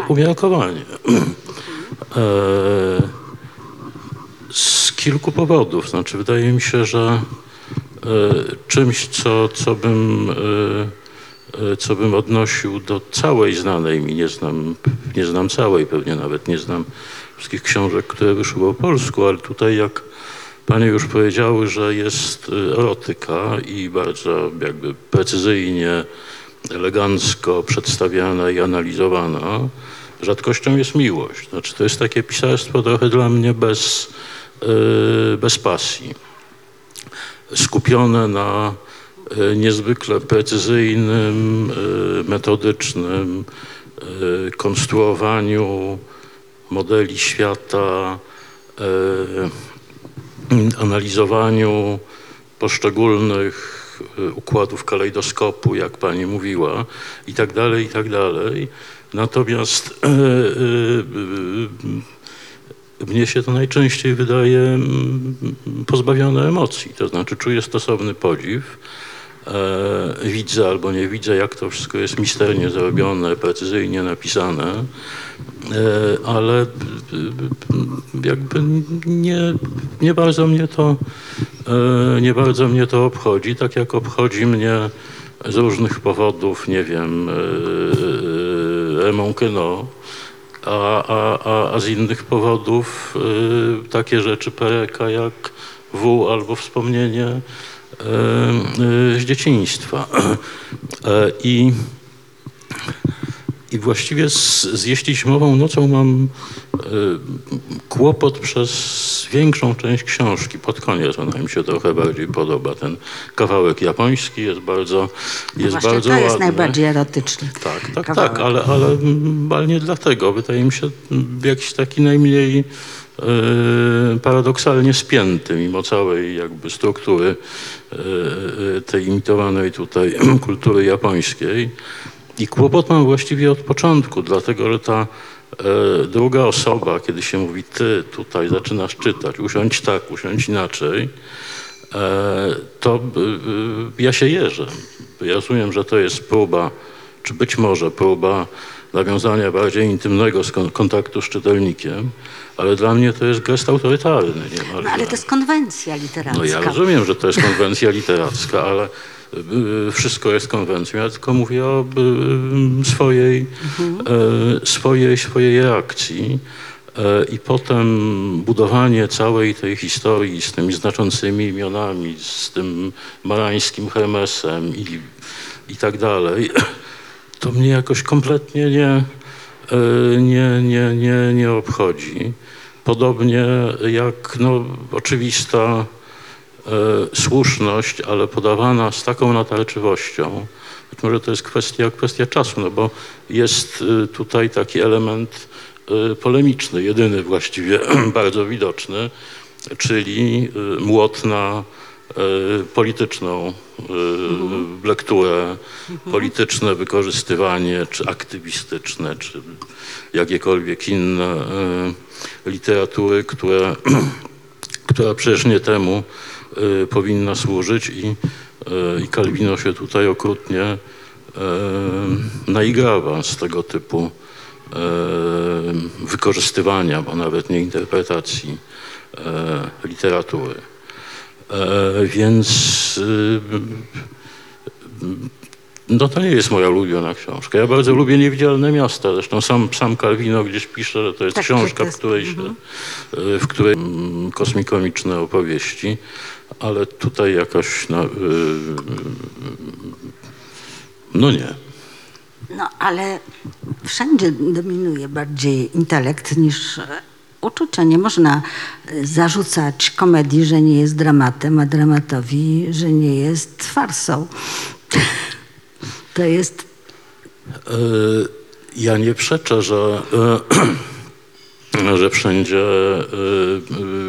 umiarkowanie. E, z kilku powodów. Znaczy, wydaje mi się, że e, czymś, co, co, bym, e, e, co bym odnosił do całej znanej mi, nie znam, nie znam całej, pewnie nawet nie znam wszystkich książek, które wyszły po polsku, ale tutaj jak panie już powiedziały, że jest e, erotyka i bardzo jakby precyzyjnie, elegancko przedstawiana i analizowana, rzadkością jest miłość. Znaczy, to jest takie pisarstwo trochę dla mnie bez, e, bez pasji. Skupione na e, niezwykle precyzyjnym, e, metodycznym e, konstruowaniu modeli świata, analizowaniu poszczególnych układów kalejdoskopu, jak pani mówiła, i tak dalej, i tak dalej. Natomiast mnie się to najczęściej wydaje mm, pozbawione emocji, to znaczy czuję stosowny podziw. E, widzę albo nie widzę, jak to wszystko jest misternie zrobione, precyzyjnie napisane, e, ale e, jakby nie, nie bardzo mnie to nie bardzo mnie to obchodzi, tak jak obchodzi mnie z różnych powodów, nie wiem, Raymond Queneau, a, a, a, a z innych powodów y, takie rzeczy pereka jak W albo wspomnienie y, y, z dzieciństwa. E, I, I właściwie z, z Jeśli śmową nocą mam y, kłopot przez większą część książki. Pod koniec ona mi się trochę bardziej podoba. Ten kawałek japoński jest bardzo, jest Właśnie bardzo to jest ładny. najbardziej erotyczny. Tak, tak, kawałek. tak, ale, ale, ale nie dlatego. Wydaje mi się jakiś taki najmniej e, paradoksalnie spięty, mimo całej jakby struktury e, tej imitowanej tutaj kultury japońskiej. I kłopot mam właściwie od początku, dlatego że ta e, druga osoba, kiedy się mówi ty tutaj zaczynasz czytać, usiądź tak, usiądź inaczej, e, to y, y, ja się jeżę. Ja rozumiem, że to jest próba, czy być może próba nawiązania bardziej intymnego kontaktu z czytelnikiem, ale dla mnie to jest gest autorytarny. niemalże. No ale to jest konwencja literacka. No ja rozumiem, że to jest konwencja literacka, ale wszystko jest konwencją. Ja tylko mówię o y, swojej, e, swojej, swojej reakcji. I potem budowanie całej tej historii z tymi znaczącymi imionami, z tym marańskim Hermesem i, i tak dalej, to mnie jakoś kompletnie nie, nie, nie, nie, nie obchodzi. Podobnie jak no, oczywista słuszność, ale podawana z taką natarczywością, być może to jest kwestia, kwestia czasu, no bo jest e, tutaj taki element e, polemiczny, jedyny właściwie bardzo widoczny, czyli e, młot na e, polityczną e, lekturę, polityczne wykorzystywanie, czy aktywistyczne, czy jakiekolwiek inne e, literatury, które, która przecież nie temu e, powinna służyć i, e, i Calvino się tutaj okrutnie e, naigrawa z tego typu wykorzystywania, bo nawet nie interpretacji literatury. Więc y, no to nie jest moja ulubiona książka. Ja bardzo lubię Niewidzialne Miasta. Zresztą sam, sam Calvino gdzieś pisze, że to jest Tak, że to książka, w jest- której, się, y, w której kosmikomiczne opowieści, ale tutaj jakoś no, y, no nie. No ale wszędzie dominuje bardziej intelekt niż uczucie. Nie można e, zarzucać komedii, że nie jest dramatem, a dramatowi, że nie jest farsą. To jest E, Ja nie przeczę, że, że wszędzie e,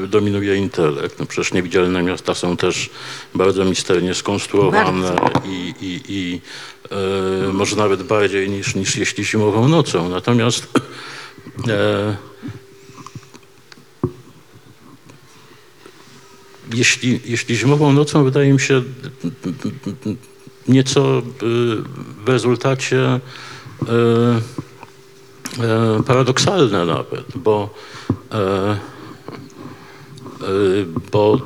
e, dominuje intelekt. No przecież niewidzialne miasta są też bardzo misternie skonstruowane i, i, i e, może nawet bardziej niż, niż jeśli zimową nocą. Natomiast e, jeśli, jeśli zimową nocą wydaje mi się nieco y, w rezultacie y, y, paradoksalne nawet, bo, e, y, bo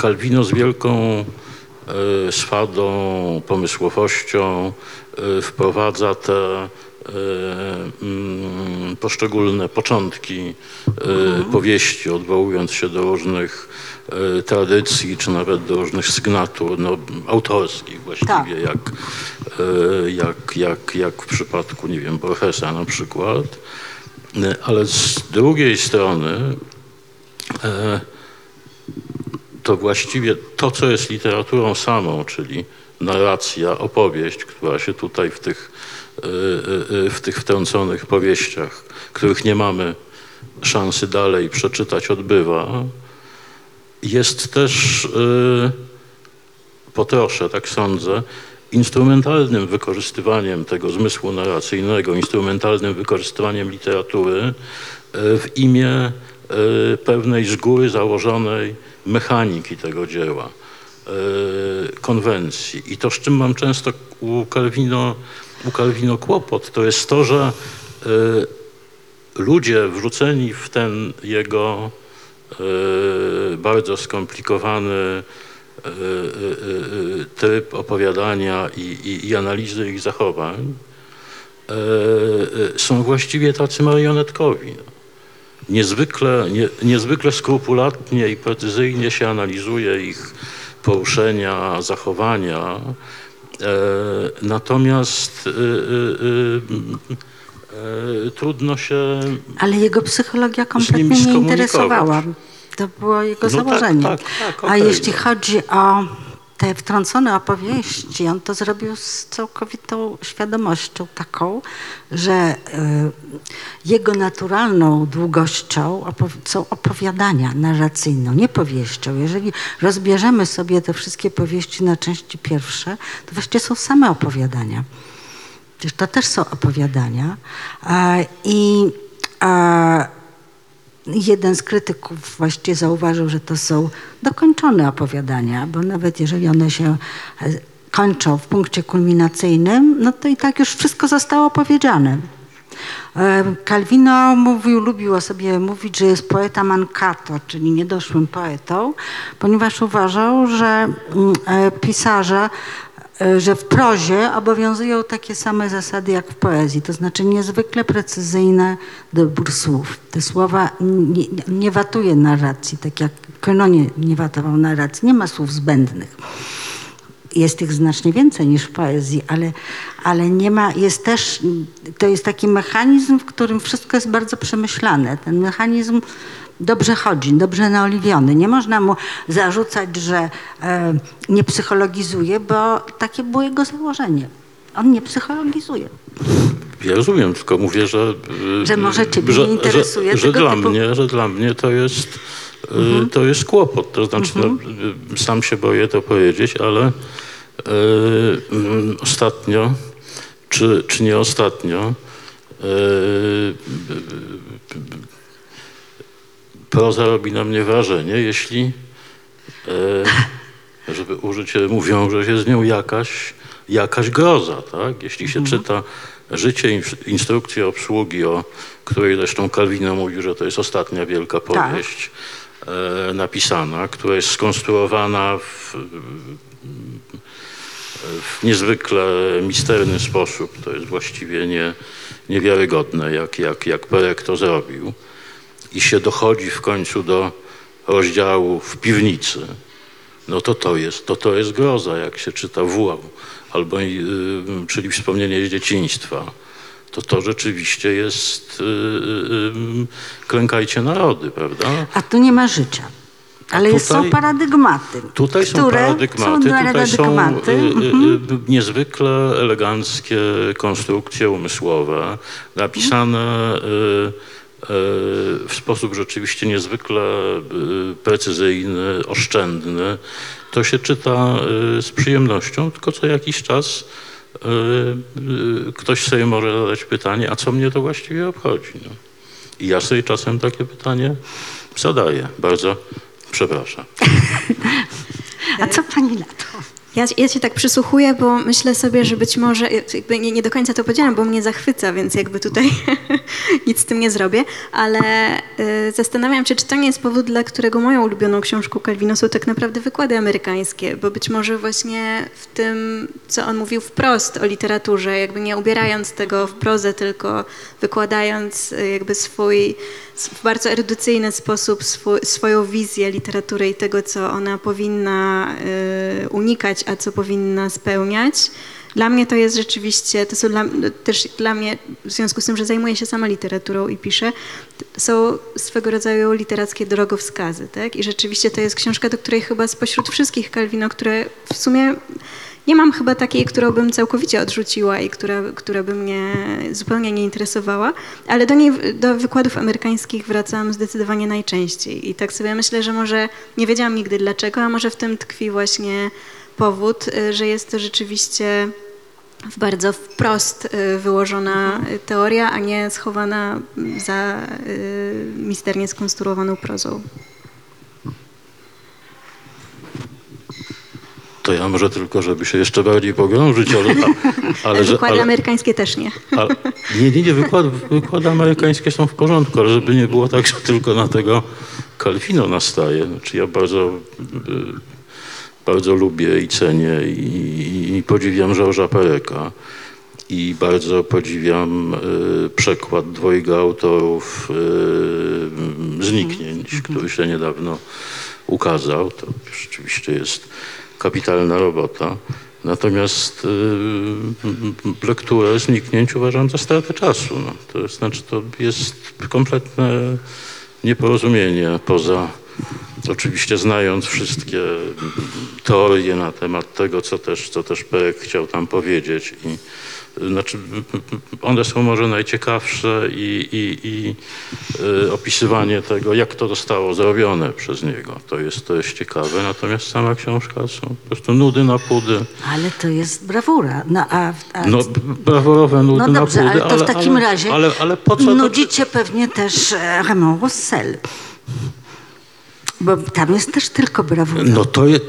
Calvino z wielką swadą, pomysłowością wprowadza te poszczególne początki y, powieści, odwołując się do różnych y, tradycji, czy nawet do różnych sygnatur no, autorskich właściwie, Tak. jak, y, jak, jak, jak w przypadku, nie wiem, Borgesa na przykład. Y, Ale z drugiej strony to właściwie to, co jest literaturą samą, czyli narracja, opowieść, która się tutaj w tych, y, y, y, w tych wtrąconych powieściach, których nie mamy szansy dalej przeczytać, odbywa, jest też y, po trosze, tak sądzę, instrumentalnym wykorzystywaniem tego zmysłu narracyjnego, instrumentalnym wykorzystywaniem literatury y, w imię y, pewnej z góry założonej mechaniki tego dzieła, y, konwencji. I to, z czym mam często u Calvino, u Calvino kłopot, to jest to, że y, ludzie wrzuceni w ten jego y, bardzo skomplikowany y, tryb opowiadania i, i, i analizy ich zachowań są właściwie tacy marionetkowi. Niezwykle, nie, niezwykle skrupulatnie i precyzyjnie się analizuje ich poruszenia, zachowania. E, natomiast y, y, trudno się Ale jego psychologia kompletnie nie interesowała. To było jego No tak, założenie. tak, tak, A okej, jeśli no. chodzi o te wtrącone opowieści, on to zrobił z całkowitą świadomością taką, że y, jego naturalną długością są opowiadania narracyjne, nie powieścią. Jeżeli rozbierzemy sobie te wszystkie powieści na części pierwsze, to właściwie są same opowiadania. Przecież to też są opowiadania. I jeden z krytyków właściwie zauważył, że to są dokończone opowiadania, bo nawet jeżeli one się e, kończą w punkcie kulminacyjnym, no to i tak już wszystko zostało powiedziane. E, Calvino mówił, lubił o sobie mówić, że jest poeta mancato, czyli niedoszłym poetą, ponieważ uważał, że mm, e, pisarze że w prozie obowiązują takie same zasady jak w poezji, to znaczy niezwykle precyzyjny dobór słów. Te słowa nie, nie watuje narracji, tak jak Kono nie, nie watował narracji, nie ma słów zbędnych. Jest ich znacznie więcej niż w poezji, ale, ale nie ma, jest też, to jest taki mechanizm, w którym wszystko jest bardzo przemyślane. Ten mechanizm dobrze chodzi, dobrze naoliwiony. Nie można mu zarzucać, że e, nie psychologizuje, bo takie było jego założenie. On nie psychologizuje. Ja rozumiem, tylko mówię, że... y, Że może ciebie że, nie interesuje że, że dla typu- mnie, Że dla mnie to jest, y, to jest kłopot. To znaczy, no, y, sam się boję to powiedzieć, ale ostatnio, czy, czy nie ostatnio, y, proza robi na mnie wrażenie, jeśli, e, żeby użyć, mówią, że jest z nią jakaś, jakaś groza, tak? Jeśli się czyta życie, ins- instrukcję obsługi, o której zresztą Calvino mówił, że to jest ostatnia wielka powieść e, napisana, która jest skonstruowana w, w niezwykle misterny sposób. To jest właściwie nie, niewiarygodne, jak, jak, jak Perek to zrobił i się dochodzi w końcu do rozdziału w piwnicy, no to to jest, to to jest groza, jak się czyta WUAł, albo, y, czyli wspomnienie z dzieciństwa. To to rzeczywiście jest y, y, y, klękajcie narody, prawda? A tu nie ma życia. Ale jest, są tutaj- paradygmaty. Tutaj są paradygmaty, Są tutaj są paradygmaty. y, y, Mhm. y, niezwykle eleganckie konstrukcje umysłowe, napisane y, y, w sposób rzeczywiście niezwykle y, precyzyjny, oszczędny. To się czyta y, z przyjemnością, tylko co jakiś czas y, y, ktoś sobie może zadać pytanie, a co mnie to właściwie obchodzi? No. I ja sobie czasem takie pytanie zadaję. Bardzo przepraszam. A co pani na to? Ja, ja się tak przysłuchuję, bo myślę sobie, że być może, nie, nie do końca to powiedziałam, bo mnie zachwyca, więc jakby tutaj nic z tym nie zrobię, ale y, zastanawiam się, czy to nie jest powód, dla którego moją ulubioną książką Calvino są tak naprawdę wykłady amerykańskie, bo być może właśnie w tym, co on mówił wprost o literaturze, jakby nie ubierając tego w prozę, tylko wykładając y, jakby swój, w bardzo erudycyjny sposób swój, swoją wizję literatury i tego, co ona powinna y, unikać, a co powinna spełniać. Dla mnie to jest rzeczywiście, to są dla, też dla mnie, w związku z tym, że zajmuję się sama literaturą i piszę, są swego rodzaju literackie drogowskazy, tak? I rzeczywiście to jest książka, do której chyba spośród wszystkich Calvino, które w sumie nie mam chyba takiej, którą bym całkowicie odrzuciła i która, która by mnie zupełnie nie interesowała, ale do niej, do wykładów amerykańskich wracam zdecydowanie najczęściej. I tak sobie myślę, że może nie wiedziałam nigdy dlaczego, a może w tym tkwi właśnie powód, y, że jest to rzeczywiście w bardzo wprost y, wyłożona y, teoria, a nie schowana za misternie skonstruowaną prozą. To ja może tylko, żeby się jeszcze bardziej pogrążyć, ale, ale, że, Wykłady ale, amerykańskie też nie. ale nie, nie, nie, wykłady, wykłady amerykańskie są w porządku, ale żeby nie było tak, że tylko na tego Calvino nastaje. Znaczy ja bardzo, bardzo lubię i cenię i, i podziwiam Georgesa Pereka i bardzo podziwiam y, przekład dwojga autorów y, Zniknięć, który się niedawno ukazał. To rzeczywiście jest kapitalna robota. Natomiast y, lekturę Zniknięć uważam za stratę czasu. No. To znaczy to jest kompletne nieporozumienie poza oczywiście znając wszystkie teorie na temat tego, co też, co też Perek chciał tam powiedzieć. I, znaczy, one są może najciekawsze i, i, i y, opisywanie tego, jak to zostało zrobione przez niego. To jest, to jest ciekawe, natomiast sama książka są po prostu nudy na pudy. Ale to jest brawura. No, a, a, No, braworowe nudy no na dobrze, pudy, ale to w takim ale, razie Ale, ale po co to... nudzicie pewnie też e, Raymond Roussel. Bo tam jest też tylko brawura. No to, je, to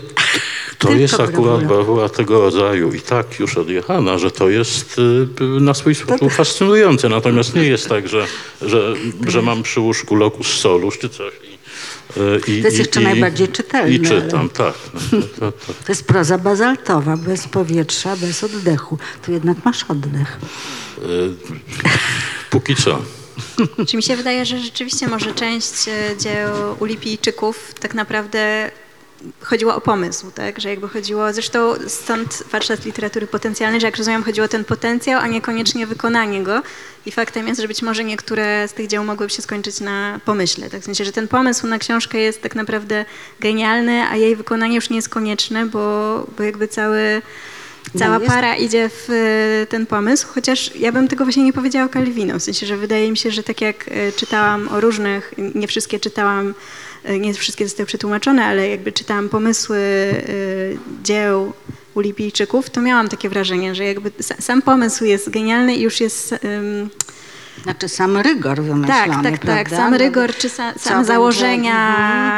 Tylko jest akurat brawura. tego rodzaju i tak już odjechana, że to jest y, na swój sposób fascynujące. Natomiast nie jest tak, że, że, że mam przy łóżku locus solus czy coś. I, y, i, To jest i- jeszcze i- najbardziej czytelne, I czytam, ale- tak. No, to, to, to. To jest proza bazaltowa, bez powietrza, bez oddechu. Tu jednak masz oddech. Y, póki co. Czy mi się wydaje, że rzeczywiście może część e, dzieł Ulipijczyków tak naprawdę chodziło o pomysł, tak? Że jakby chodziło, zresztą stąd warsztat literatury potencjalnej, że jak rozumiem, chodziło o ten potencjał, a niekoniecznie wykonanie go. I faktem jest, że być może niektóre z tych dzieł mogłyby się skończyć na pomyśle. Tak? W sensie, że ten pomysł na książkę jest tak naprawdę genialny, a jej wykonanie już nie jest konieczne, bo, bo jakby cały, cała jest- para idzie w e, ten pomysł, chociaż ja bym tego właśnie nie powiedziała o Calvino, w sensie, że wydaje mi się, że tak jak e, czytałam o różnych, nie wszystkie czytałam, e, nie wszystkie zostały przetłumaczone, ale jakby czytałam pomysły dzieł u Libijczyków, to miałam takie wrażenie, że jakby sa- sam pomysł jest genialny i już jest... Znaczy sam rygor wymyślony, tak, tak, tak. prawda? Sam No, rygor czy sa, co same będzie- założenia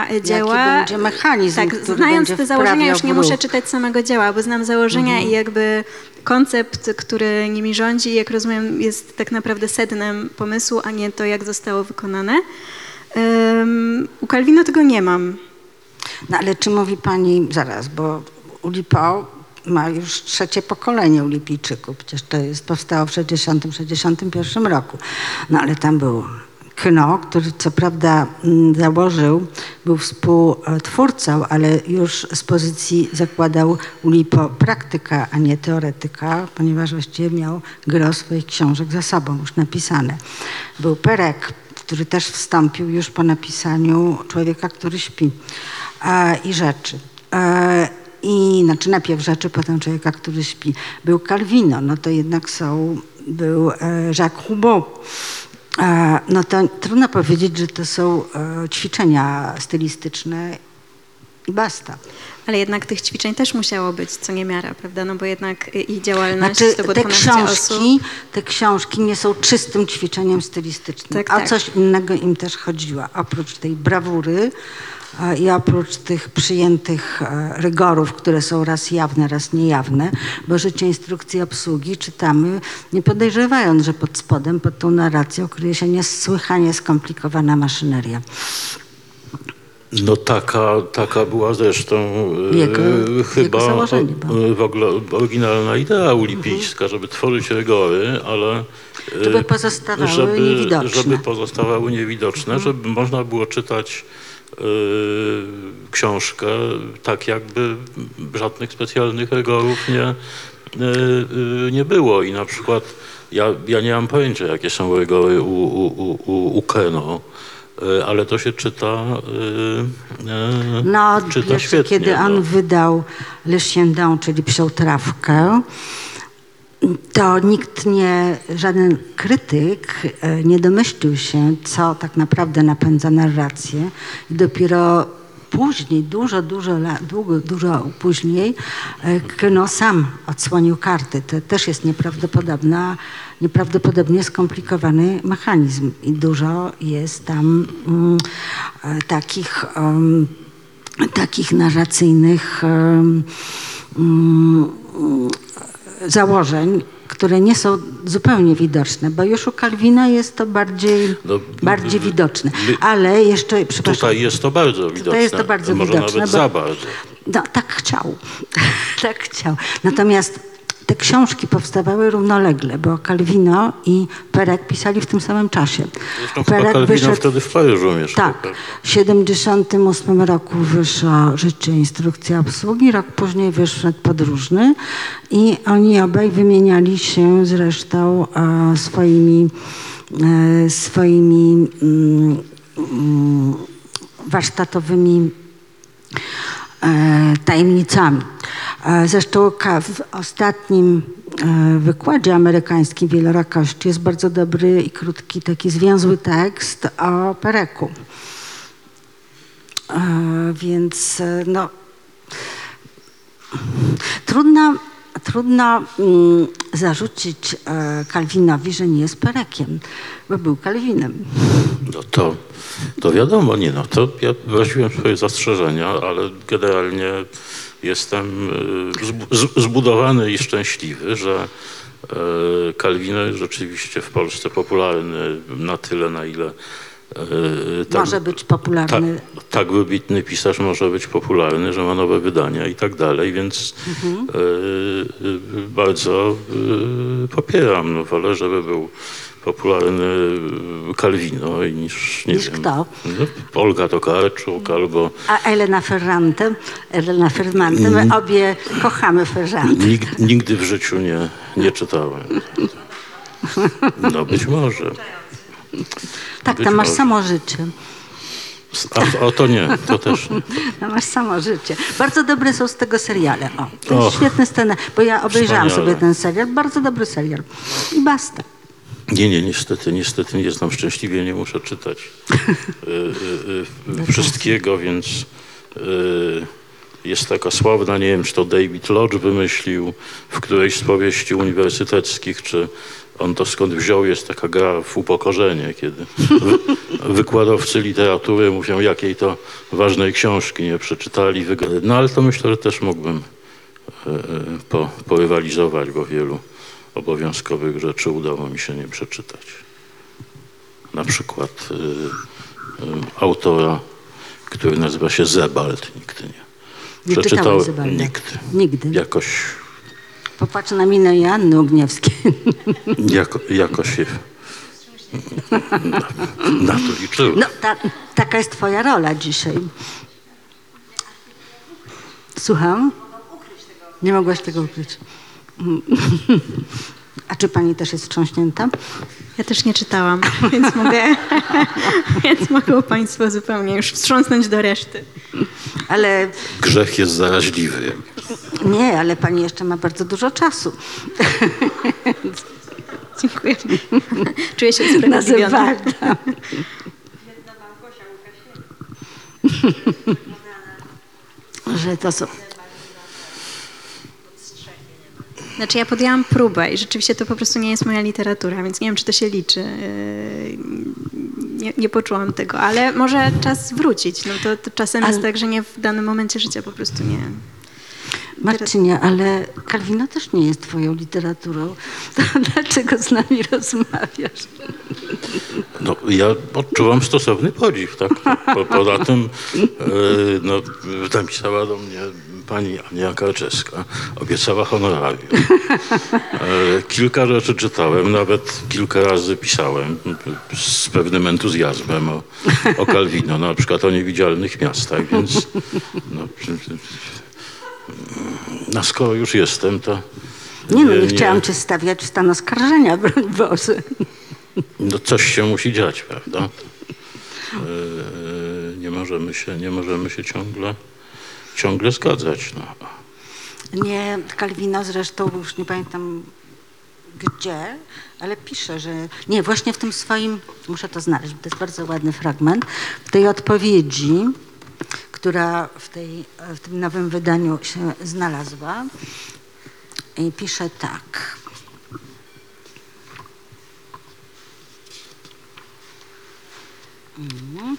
mhm, dzieła. Jaki będzie mechanizm, Tak, który znając będzie te założenia już nie ruch. muszę czytać samego dzieła, bo znam założenia Mhm. i jakby koncept, który nimi rządzi, jak rozumiem, jest tak naprawdę sednem pomysłu, a nie to, jak zostało wykonane. Um, u Calvino tego nie mam. No ale czy mówi pani, zaraz, bo Ulipo ma już trzecie pokolenie Ulipijczyków, przecież to jest, powstało w 60-61 roku. No ale tam był Kno, który co prawda mm, założył, był współtwórcą, ale już z pozycji zakładał Ulipo praktyka, a nie teoretyka, ponieważ właściwie miał gro swoich książek za sobą już napisane. Był Perek, który też wstąpił już po napisaniu Człowieka, który śpi e, i rzeczy. I znaczy najpierw rzeczy, potem człowieka, który śpi. Był Calvino, no to jednak są, był e, Jacques Roubaud. E, no to trudno powiedzieć, że to są e, ćwiczenia stylistyczne i basta. Ale jednak tych ćwiczeń też musiało być co niemiara, prawda? No bo jednak i- i działalność Znaczy to było te 12 osób. książki, te książki nie są czystym ćwiczeniem stylistycznym. Tak, o tak. coś innego im też chodziło. Oprócz tej brawury e, i oprócz tych przyjętych e, rygorów, które są raz jawne, raz niejawne, bo życie instrukcji obsługi czytamy nie podejrzewając, że pod spodem, pod tą narracją kryje się niesłychanie skomplikowana maszyneria. No taka, taka była zresztą e, Jego- chyba jego w ogóle oryginalna idea ulipijska, żeby tworzyć rygory, ale e, Żeby pozostawały niewidoczne. żeby pozostawały niewidoczne, Mhm. żeby można było czytać e, książkę tak jakby żadnych specjalnych rygorów nie, e, nie było i na przykład ja, ja nie mam pojęcia jakie są rygory u, u, u, u, Keno, ale to się czyta, e, e, No, czyta wiesz, świetnie. kiedy on no. wydał Le Chien czyli Psią Trawkę, to nikt nie, żaden krytyk e, nie domyślił się, co tak naprawdę napędza narrację. I dopiero później, dużo, dużo, lat, długo, dużo później, e, Kno sam odsłonił karty. To też jest nieprawdopodobna, nieprawdopodobnie skomplikowany mechanizm i dużo jest tam mm, e, takich em, takich narracyjnych mm, założeń, które nie są zupełnie widoczne, bo już u Kalwina jest to bardziej, No, bardziej my- widoczne. my- Ale jeszcze, przepraszam, Tutaj jest to bardzo widoczne. jest to bardzo Może widoczne, nawet bo- za bardzo. no, tak chciał. tak chciał. Natomiast te książki powstawały równolegle, bo Calvino i Perek pisali w tym samym czasie. Zresztą chyba Calvino wtedy w Paryżu mieszkał. Tak. W 78 roku wyszło Życie Instrukcja Obsługi, rok później wyszedł Podróżny i oni obaj wymieniali się zresztą e, swoimi, e, swoimi mm, mm, warsztatowymi tajemnicami. E, Zresztą w ostatnim e, wykładzie amerykańskim Wielorakości jest bardzo dobry i krótki, taki zwięzły tekst o Pereku. E, Więc e, no, trudno, trudno mm, zarzucić e, Kalwinowi, że nie jest Perekiem, bo był Kalwinem. No to, to wiadomo, nie no, to ja wyraziłem swoje zastrzeżenia, ale generalnie jestem e, zbudowany i szczęśliwy, że e, jest rzeczywiście w Polsce popularny na tyle, na ile tak, Może być tak, popularny. tak wybitny pisarz może być popularny, że ma nowe wydania i tak dalej, więc Mhm. e, e, bardzo e, popieram. No, wolę, żeby był popularny Calvino i niż, nie Niż wiem, kto? No, Olga Tokarczuk albo A Elena Ferrante, Elena Ferrante, my obie kochamy Ferrante. Nig, nigdy w życiu nie, nie czytałem. No być może. Tak, tam masz samo życie. A, o to nie, to też nie. Tam masz samo życie. Bardzo dobre są z tego seriale. O, to jest świetny scena, bo ja obejrzałam Wspaniale. sobie ten serial. Bardzo dobry serial. I basta. Nie, nie, niestety, niestety nie znam szczęśliwie, nie muszę czytać y, y, y, wszystkiego, więc y, jest taka sławna, nie wiem, czy to David Lodge wymyślił w którejś z powieści uniwersyteckich, czy on to skąd wziął, jest taka gra w upokorzenie, kiedy wy, wykładowcy literatury mówią, jakiej to ważnej książki nie przeczytali. No ale to myślę, że też mógłbym e, e, po, porywalizować, bo wielu obowiązkowych rzeczy udało mi się nie przeczytać. Na przykład y, y, autora, który nazywa się Zebald, nigdy nie. Nie czytałem Przeczytałem Zebalda. nigdy. Nigdy. Jakoś, Popatrz na minę Joanny Ogniewskiej. jako, jakoś się na, na to liczyłem. No, ta, taka jest twoja rola dzisiaj. Słucham? Nie mogłaś tego ukryć. A czy pani też jest wstrząśnięta? Ja też nie czytałam, więc mogę, więc mogą Państwo zupełnie już wstrząsnąć do reszty. Ale Grzech jest zaraźliwy. Nie, ale pani jeszcze ma bardzo dużo czasu. Dziękuję. Czuję się Na usprawiedliwiona. Zebalda. Że to są... Znaczy ja podjęłam próbę i rzeczywiście to po prostu nie jest moja literatura, więc nie wiem, czy to się liczy. Yy, Nie, nie poczułam tego, ale może czas wrócić. No to, to czasem Ale- jest tak, że nie w danym momencie życia po prostu nie. Marcinie, ale Kalwina też nie jest twoją literaturą. To dlaczego z nami rozmawiasz? No, ja odczuwam stosowny podziw, tak? Po, poza tym e, no, napisała do mnie pani Ania Karczeska, obiecała honorarium. E, kilka rzeczy czytałem, nawet kilka razy pisałem z pewnym entuzjazmem o, o Calvino, na przykład o niewidzialnych miastach, więc no, no skoro już jestem, to Nie no, nie chciałam cię stawiać w stan oskarżenia, broń Boże. No coś się musi dziać, prawda? Yy, Nie możemy się, nie możemy się ciągle, ciągle zgadzać. No. Nie, Kalwino zresztą, już nie pamiętam gdzie, ale pisze, że... Nie, właśnie w tym swoim, muszę to znaleźć, bo to jest bardzo ładny fragment, w tej odpowiedzi, która w, tej, w tym nowym wydaniu się znalazła, i pisze tak. Mhm.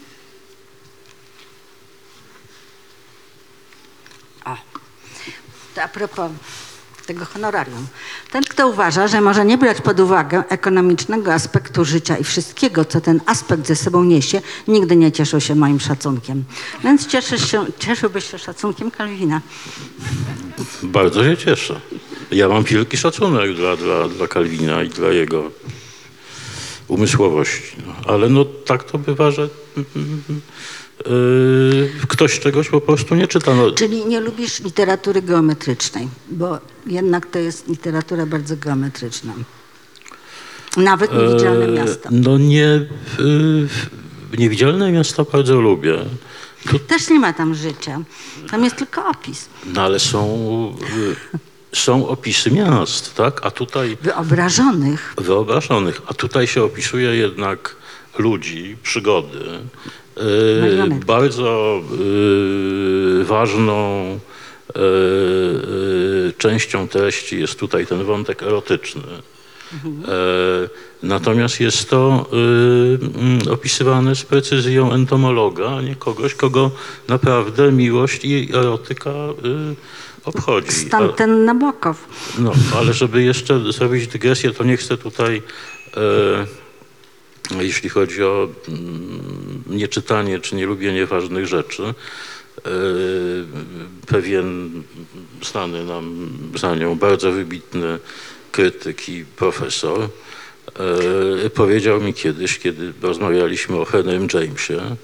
O. To a propos tego honorarium. Ten, kto uważa, że może nie brać pod uwagę ekonomicznego aspektu życia i wszystkiego, co ten aspekt ze sobą niesie, nigdy nie cieszył się moim szacunkiem. Więc cieszysz się, cieszyłbyś się szacunkiem Kalwina. Bardzo się cieszę. Ja mam wielki szacunek dla, dla, dla Kalwina i dla jego umysłowości. No. Ale no tak to bywa, że yy, ktoś czegoś po prostu nie czyta. No, Czyli nie lubisz literatury geometrycznej, bo jednak to jest literatura bardzo geometryczna. Nawet niewidzialne e, miasto. No nie, yy, niewidzialne miasta bardzo lubię. Tu Też nie ma tam życia. Tam jest tylko opis. No ale są, y, są opisy miast, tak? A tutaj Wyobrażonych. wyobrażonych, a tutaj się opisuje jednak ludzi, przygody. Y, bardzo y, ważną y, częścią treści jest tutaj ten wątek erotyczny. E, Natomiast jest to mm, opisywane z precyzją entomologa, a nie kogoś, kogo naprawdę miłość i erotyka obchodzi. Stąd ten Nabokow. No, ale żeby jeszcze zrobić dygresję, to nie chcę tutaj e, jeśli chodzi o mm, nieczytanie czy nielubienie ważnych rzeczy, e, pewien znany nam za nią bardzo wybitny krytyk i profesor e, powiedział mi kiedyś, kiedy rozmawialiśmy o Henrym Jamesie,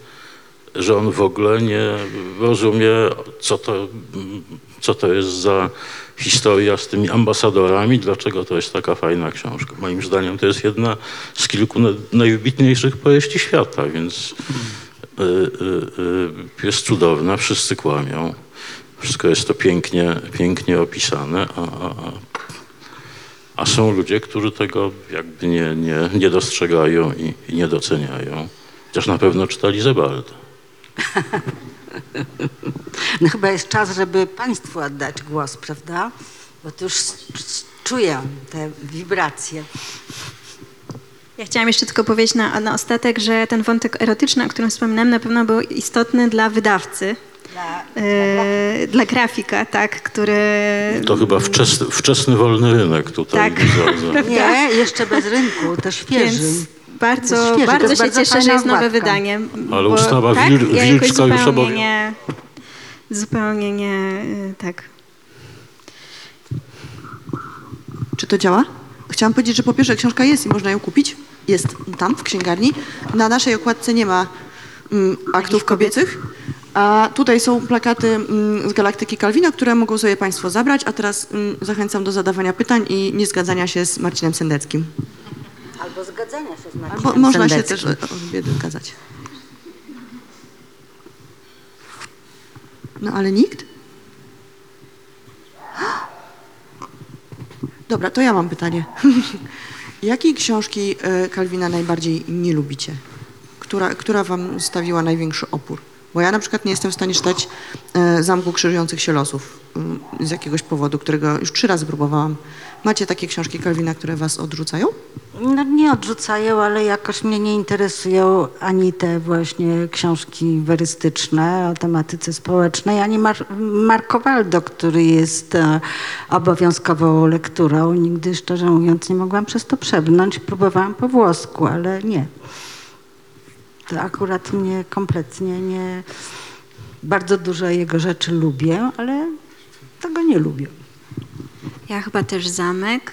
że on w ogóle nie rozumie, co to, co to jest za historia z tymi ambasadorami, dlaczego to jest taka fajna książka. Moim zdaniem to jest jedna z kilku na- najwybitniejszych powieści świata, więc y, y, y, jest cudowna, wszyscy kłamią, wszystko jest to pięknie, pięknie opisane, a, a, a, a są ludzie, którzy tego jakby nie, nie, nie dostrzegają i, i nie doceniają. Chociaż na pewno czytali Zebalda. No chyba jest czas, żeby Państwu oddać głos, prawda? Bo tu już czuję te wibracje. Ja chciałam jeszcze tylko powiedzieć na, na ostatek, że ten wątek erotyczny, o którym wspominałem, na pewno był istotny dla wydawcy, Dla, e, dla grafika, tak, który... To chyba wczesny, wczesny wolny rynek tutaj Tak. nie, jeszcze bez rynku, to świeży. Więc bardzo, świeży, bardzo się bardzo cieszę, że jest nowe okładka. wydanie. Ale bo, ustawa tak, Wil- ja Wilczka już zupełnie obowiązuje. nie, zupełnie nie, y, tak. Czy to działa? Chciałam powiedzieć, że po pierwsze książka jest i można ją kupić. Jest tam, w księgarni. Na naszej okładce nie ma mm, aktów kobiecych. A tutaj są plakaty mm, z Galaktyki Kalwina, które mogą sobie Państwo zabrać. A teraz mm, zachęcam do zadawania pytań i niezgadzania się z Marcinem Sendeckim. Albo zgadzania się z Marcinem Albo można się też o- obie wykazać. No ale nikt? Dobra, to ja mam pytanie. Jakiej książki e, Kalwina najbardziej nie lubicie? Która, która wam stawiła największy opór? Bo ja na przykład nie jestem w stanie czytać e, Zamku Krzyżujących się Losów z jakiegoś powodu, którego już trzy razy próbowałam. Macie takie książki Kalwina, które was odrzucają? No, nie odrzucają, ale jakoś mnie nie interesują ani te właśnie książki werystyczne o tematyce społecznej, ani Mar- Marco Waldo, który jest e, obowiązkową lekturą. Nigdy, szczerze mówiąc, nie mogłam przez to przebrnąć. Próbowałam po włosku, ale nie. To akurat mnie kompletnie nie... Bardzo dużo jego rzeczy lubię, ale tego nie lubię. Ja chyba też zamek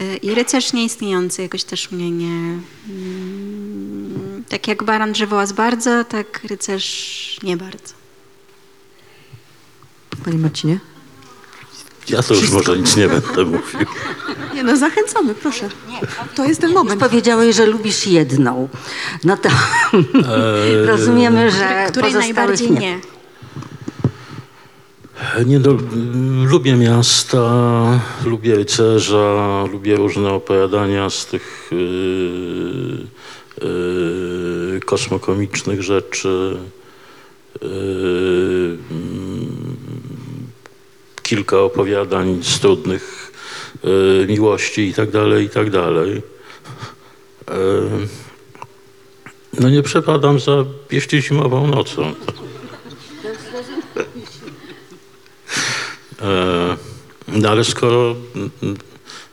y, i rycerz nieistniejący jakoś też mnie nie... mm, Tak jak baran drzewołaz bardzo, tak rycerz nie bardzo. Panie Marcinie? Ja to już może nic nie będę mówił. Nie no, zachęcamy, proszę. To jest ten Już moment. powiedziałeś, że lubisz jedną. No to Eee, rozumiemy, że Której najbardziej nie. nie. Nie do, lubię miasta, lubię rycerza, lubię różne opowiadania z tych yy, yy, kosmokomicznych rzeczy. Yy, kilka opowiadań z trudnych yy, miłości i tak dalej, i tak dalej. Yy, no nie przepadam za pieści zimową nocą. No ale skoro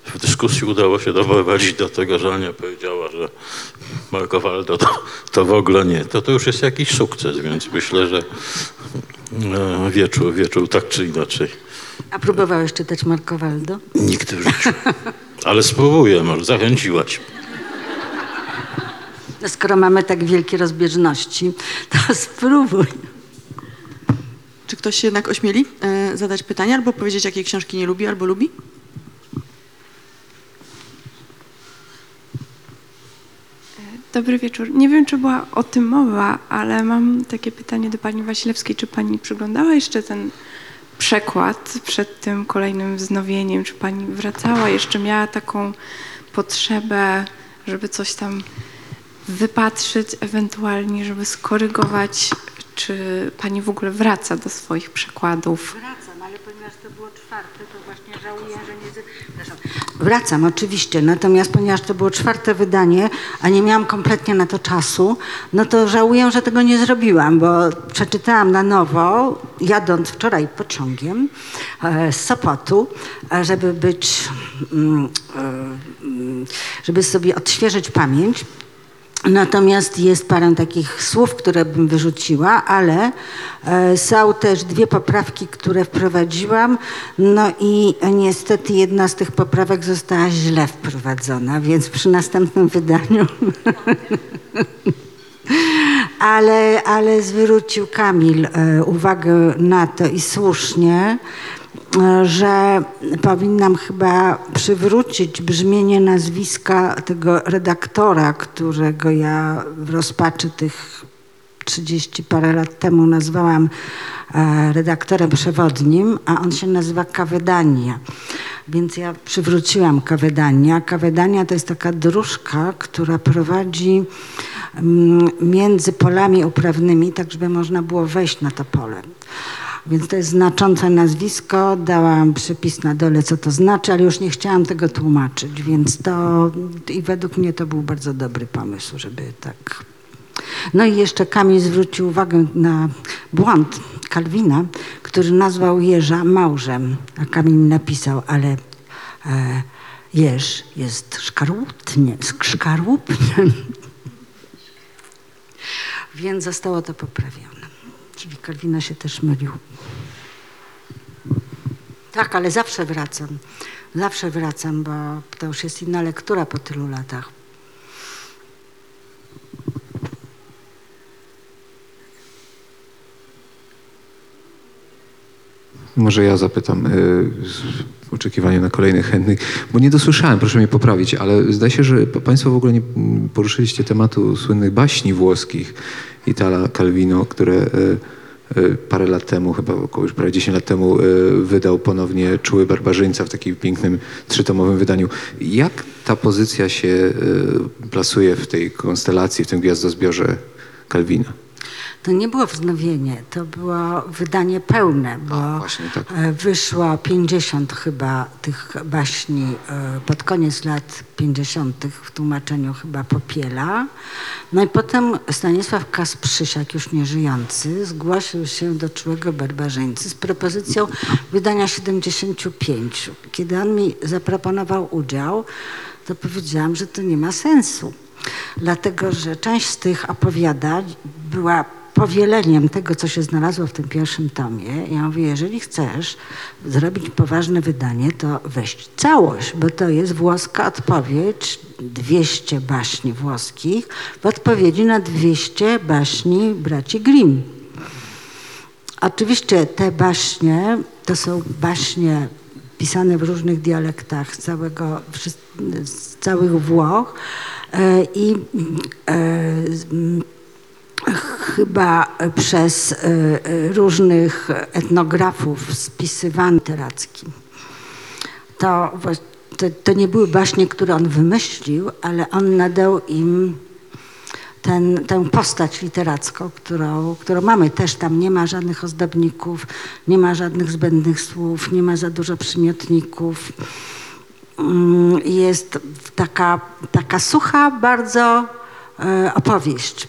w dyskusji udało się doprowadzić do tego, że Ania powiedziała, że Marco Waldo to, to w ogóle nie, to to już jest jakiś sukces, więc myślę, że e, wieczór, wieczór tak czy inaczej. A próbowałeś czytać Marco Waldo? Nigdy w życiu. Ale spróbuję, może zachęciłaś. No skoro mamy tak wielkie rozbieżności, to spróbuj. Ktoś się jednak ośmieli e, zadać pytanie albo powiedzieć, jakie książki nie lubi albo lubi? Dobry wieczór. Nie wiem, czy była o tym mowa, ale mam takie pytanie do pani Wasilewskiej. Czy pani przyglądała jeszcze ten przekład przed tym kolejnym wznowieniem? Czy pani wracała, jeszcze miała taką potrzebę, żeby coś tam wypatrzyć, ewentualnie, żeby skorygować? Czy pani w ogóle wraca do swoich przekładów? Wracam, ale ponieważ to było czwarte, to właśnie żałuję, że nie... Wracam, oczywiście, natomiast ponieważ to było czwarte wydanie, a nie miałam kompletnie na to czasu, no to żałuję, że tego nie zrobiłam, bo przeczytałam na nowo, jadąc wczoraj pociągiem e, z Sopotu, e, żeby być, mm, e, mm, żeby sobie odświeżyć pamięć. Natomiast jest parę takich słów, które bym wyrzuciła, ale e, są też dwie poprawki, które wprowadziłam. No i niestety jedna z tych poprawek została źle wprowadzona, więc przy następnym wydaniu. ale, ale zwrócił Kamil e, uwagę na to i słusznie, że powinnam chyba przywrócić brzmienie nazwiska tego redaktora, którego ja w rozpaczy tych 30 parę lat temu nazwałam e, redaktorem przewodnim, a on się nazywa Kawedania. Więc ja przywróciłam Kawedania. Kawedania to jest taka dróżka, która prowadzi mm, między polami uprawnymi, tak żeby można było wejść na to pole. Więc to jest znaczące nazwisko. Dałam przepis na dole, co to znaczy, ale już nie chciałam tego tłumaczyć, więc to i według mnie to był bardzo dobry pomysł, żeby tak no i jeszcze Kamil zwrócił uwagę na błąd Kalwina, który nazwał jeża małżem, a Kamil napisał, ale e, jeż jest szkarłupnie, szkarłupnym. Więc zostało to poprawione. Czyli Kalwina się też mylił. Tak, ale zawsze wracam. Zawsze wracam, bo to już jest inna lektura po tylu latach. Może ja zapytam y, w oczekiwaniu na kolejnych chętnych, bo nie dosłyszałem, proszę mnie poprawić, ale zdaje się, że Państwo w ogóle nie poruszyliście tematu słynnych baśni włoskich Itala Calvino, które y, y, parę lat temu, chyba około już prawie 10 lat temu y, wydał ponownie Czuły Barbarzyńca w takim pięknym trzytomowym wydaniu. Jak ta pozycja się plasuje w tej konstelacji, w tym gwiazdozbiorze Calvina? To nie było wznowienie, to było wydanie pełne, bo A, właśnie tak. e, wyszło 50 chyba tych baśni e, pod koniec lat 50. w tłumaczeniu chyba Popiela. No i potem Stanisław Kasprzysiak, już nieżyjący, zgłosił się do Czułego Barbarzyńcy z propozycją wydania 75. Kiedy on mi zaproponował udział, to powiedziałam, że to nie ma sensu. Dlatego, że część z tych opowiadań była powieleniem tego, co się znalazło w tym pierwszym tomie. Ja mówię, jeżeli chcesz zrobić poważne wydanie, to weź całość, bo to jest włoska odpowiedź, 200 baśni włoskich w odpowiedzi na 200 baśni braci Grimm. Oczywiście te baśnie to są baśnie pisane w różnych dialektach z, całego, z całych Włoch e, i e, chyba przez e, e, różnych etnografów spisywany literacki. To, to, to nie były baśnie, które on wymyślił, ale on nadał im ten, tę postać literacką, którą, którą mamy. Też tam nie ma żadnych ozdobników, nie ma żadnych zbędnych słów, nie ma za dużo przymiotników. Mm, Jest taka, taka sucha bardzo e, opowieść.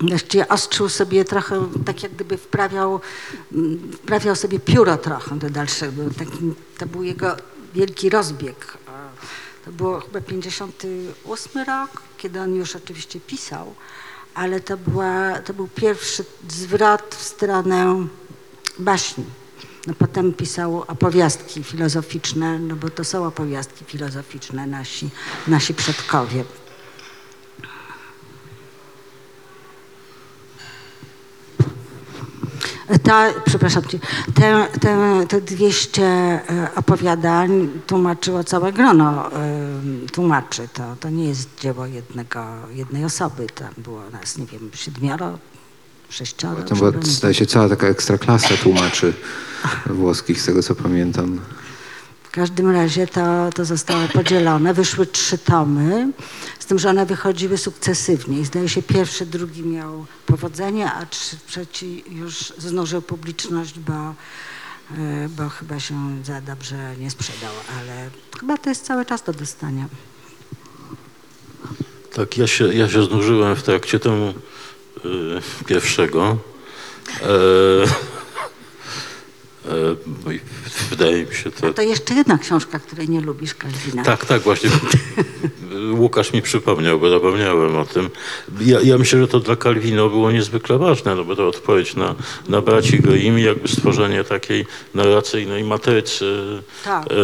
Właściwie ostrzył sobie trochę, tak jak gdyby wprawiał, wprawiał sobie pióro trochę do dalszego. Taki, to był jego wielki rozbieg. To było chyba 58 rok, kiedy on już oczywiście pisał, ale to, była, to był pierwszy zwrot w stronę baśni. No potem pisał opowiastki filozoficzne, no bo to są opowiastki filozoficzne nasi, nasi przodkowie. Ta, przepraszam cię, te, te, te 200 e, opowiadań tłumaczyło całe grono e, tłumaczy. To, to nie jest dzieło jednego, jednej osoby. Tam było nas, nie wiem, siedmioro, sześcioro. Tam była, zdaje się, cała taka ekstraklasa tłumaczy włoskich, z tego co pamiętam. W każdym razie to, to zostało podzielone. Wyszły trzy tomy, z tym, że one wychodziły sukcesywnie. I zdaje się, pierwszy, drugi miał powodzenie, a trzeci już znużył publiczność, bo, e, bo chyba się za dobrze nie sprzedał. Ale chyba to jest cały czas do dostania. Tak, ja się, ja się znużyłem w trakcie tomu y, pierwszego. E, E, i Wydaje mi się to... To jeszcze jedna książka, której nie lubisz, Kalwina. Tak, tak, właśnie. Łukasz mi przypomniał, bo zapomniałem o tym. Ja, ja myślę, że to dla Calvino było niezwykle ważne, no bo to odpowiedź na, na braci Grimm i jakby stworzenie takiej narracyjnej matrycy Tak. e, e, e,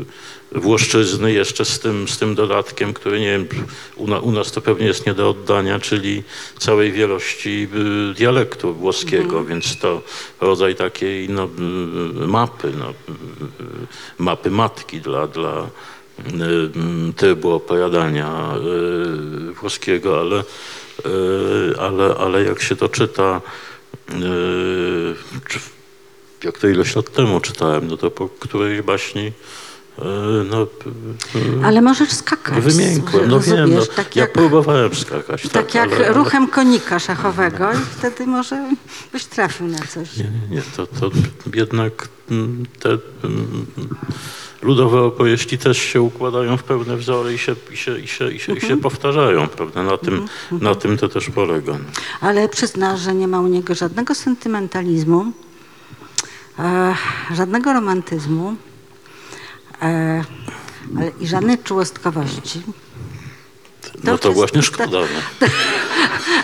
e, Włoszczyzny jeszcze z tym, z tym dodatkiem, który nie wiem, u, na, u nas to pewnie jest nie do oddania, czyli całej wielości y, dialektu włoskiego, więc to rodzaj takiej no, y, mapy, no, y, mapy matki dla, dla trybu opowiadania włoskiego, ale, ale, ale jak się to czyta, czy jak to ileś lat temu czytałem, no to po którejś baśni no, y, Ale możesz skakać. Wymiękłem, no wiem, no, tak ja jak, próbowałem skakać. Tak, tak jak ale, ale- ruchem konika szachowego i wtedy może byś trafił na coś. Nie, nie, nie, to, to jednak mm, te mm, ludowe opowieści też się układają w pewne wzory i się, i się, i się, i się, i się powtarzają, prawda? Na tym, na tym to też polega. Ale przyznasz, że nie ma u niego żadnego sentymentalizmu, e, żadnego romantyzmu e, ale i żadnej czułostkowości. No to właśnie szkoda. No.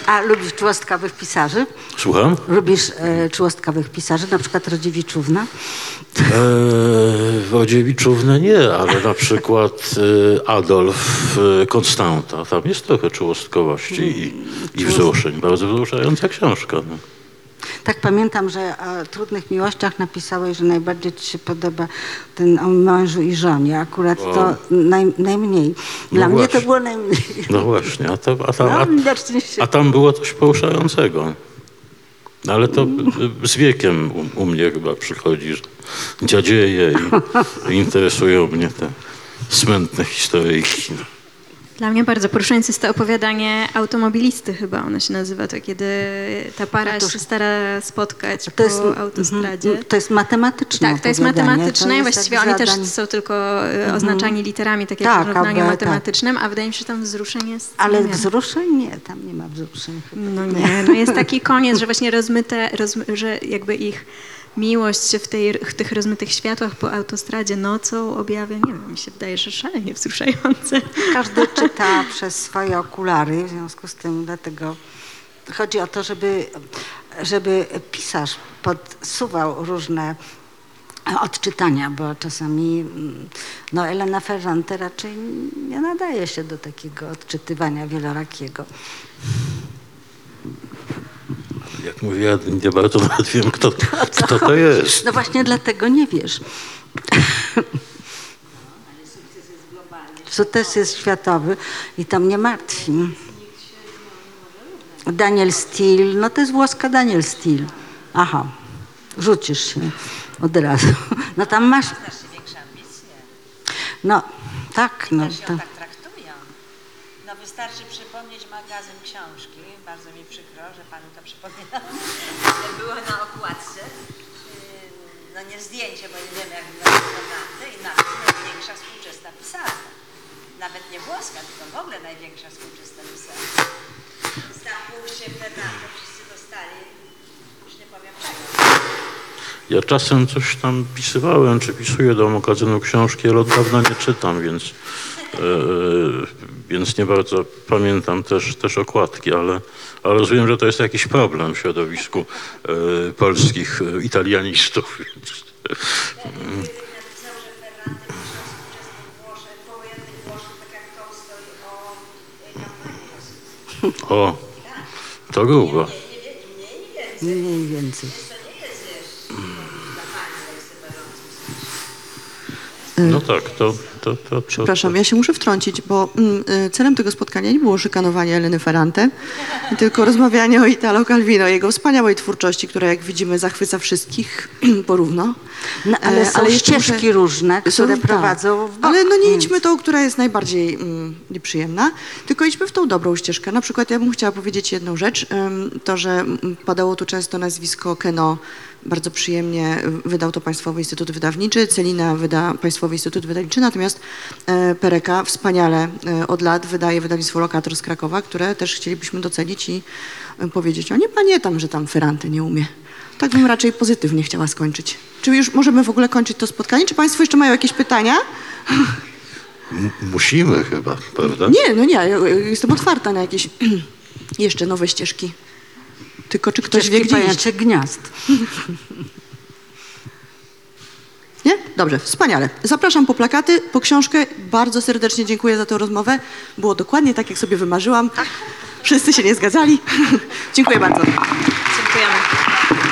A lubisz czułostkowych pisarzy? Słucham? Lubisz e, czułostkowych pisarzy, na przykład Rodziewiczówna? Eee, Wodziewiczówne nie, ale na przykład e, Adolf e, Konstanta. Tam jest trochę czułostkowości i, i wzruszeń. Bardzo wzruszająca książka. No. Tak pamiętam, że o trudnych miłościach napisałeś, że najbardziej ci się podoba ten o mężu i żonie. Akurat to naj, najmniej. Dla No mnie to właśnie. było najmniej. No właśnie, a, to, a, tam, No, a, a tam było coś poruszającego. No, Ale to z wiekiem u, u mnie chyba przychodzi, że dziadzieje i, i interesują mnie te smętne historyjki. Dla mnie bardzo poruszające jest to opowiadanie automobilisty chyba ono się nazywa, to kiedy ta para Otóż- się stara spotkać To po jest, autostradzie. mhm, to jest matematyczne Tak, to jest matematyczne i jest właściwie oni też są tylko y, oznaczani literami, tak jak Tak, w równaniu AB, matematycznym, a wydaje mi się, że tam wzruszeń jest Ale niewiele. wzruszeń? Nie, tam nie ma wzruszeń. No nie, no jest taki koniec, że właśnie rozmyte, rozmy, że jakby ich miłość się w, tej, w tych rozmytych światłach po autostradzie nocą objawia, nie wiem, mi się wydaje, że szalenie wzruszające. Każdy czyta przez swoje okulary, w związku z tym dlatego chodzi o to, żeby, żeby pisarz podsuwał różne odczytania, bo czasami mm, no Elena Ferrante raczej nie nadaje się do takiego odczytywania wielorakiego. Jak mówię, ja nie bardzo nawet wiem, kto, kto to jest. No właśnie dlatego nie wiesz. Sukces jest światowy i to mnie martwi. Daniel Steele, no to jest włoska Daniel Steele. Aha, rzucisz się od razu. No tam masz... No, tak, no tak traktują. No wystarczy przypomnieć magazyn książki. Bardzo mi przykro, że panu to przypomina. Ale było na okładce. No nie zdjęcie, bo nie wiemy jak wygląda to i napis największa współczesna pisarka. Nawet nie włoska, tylko w ogóle największa współczesna pisarka. Za pójście Fernando wszyscy dostali, już nie powiem czego. Ja czasem coś tam pisywałem, czy pisuję do magazynu książki, ale od dawna nie czytam, więc, więc nie bardzo pamiętam też, też okładki, ale, ale rozumiem, że to jest jakiś problem w środowisku e, polskich e, italianistów. O współczesnych Włoszech, powojennych Włoszech, tak jak Tolstoj o y, kampanii rosyjskiej. o, to grubo. Mniej więcej. No tak, to... to, to, to Przepraszam, ja się muszę wtrącić, bo mm, y, celem tego spotkania nie było szykanowanie Eleny Ferrante, tylko rozmawianie o Italo Calvino, jego wspaniałej twórczości, która jak widzimy zachwyca wszystkich porówno. No, ale E, są jeszcze ścieżki muszę- różne, które Są- tak. prowadzą w bok. Ale no nie Więc- idźmy tą, która jest najbardziej mm, nieprzyjemna, tylko idźmy w tą dobrą ścieżkę. Na przykład ja bym chciała powiedzieć jedną rzecz, to, że mm, padało tu często nazwisko Keno, bardzo przyjemnie wydał to Państwowy Instytut Wydawniczy, Celina wyda Państwowy Instytut Wydawniczy, natomiast e, Pereka wspaniale e, od lat wydaje wydawnictwo Lokator z Krakowa, które też chcielibyśmy docenić i e, powiedzieć, o nie pamiętam, że tam Ferrante nie umie. Tak bym raczej pozytywnie chciała skończyć. Czy już możemy w ogóle kończyć to spotkanie? Czy Państwo jeszcze mają jakieś pytania? M- musimy chyba, prawda? Nie, no nie, jestem otwarta na jakieś jeszcze nowe ścieżki. Tylko czy ktoś wie, gdzie iść? gniazd. Nie? Dobrze, wspaniale. Zapraszam po plakaty, po książkę. Bardzo serdecznie dziękuję za tę rozmowę. Było dokładnie tak, jak sobie wymarzyłam. Wszyscy się nie zgadzali. dziękuję bardzo. Dziękujemy.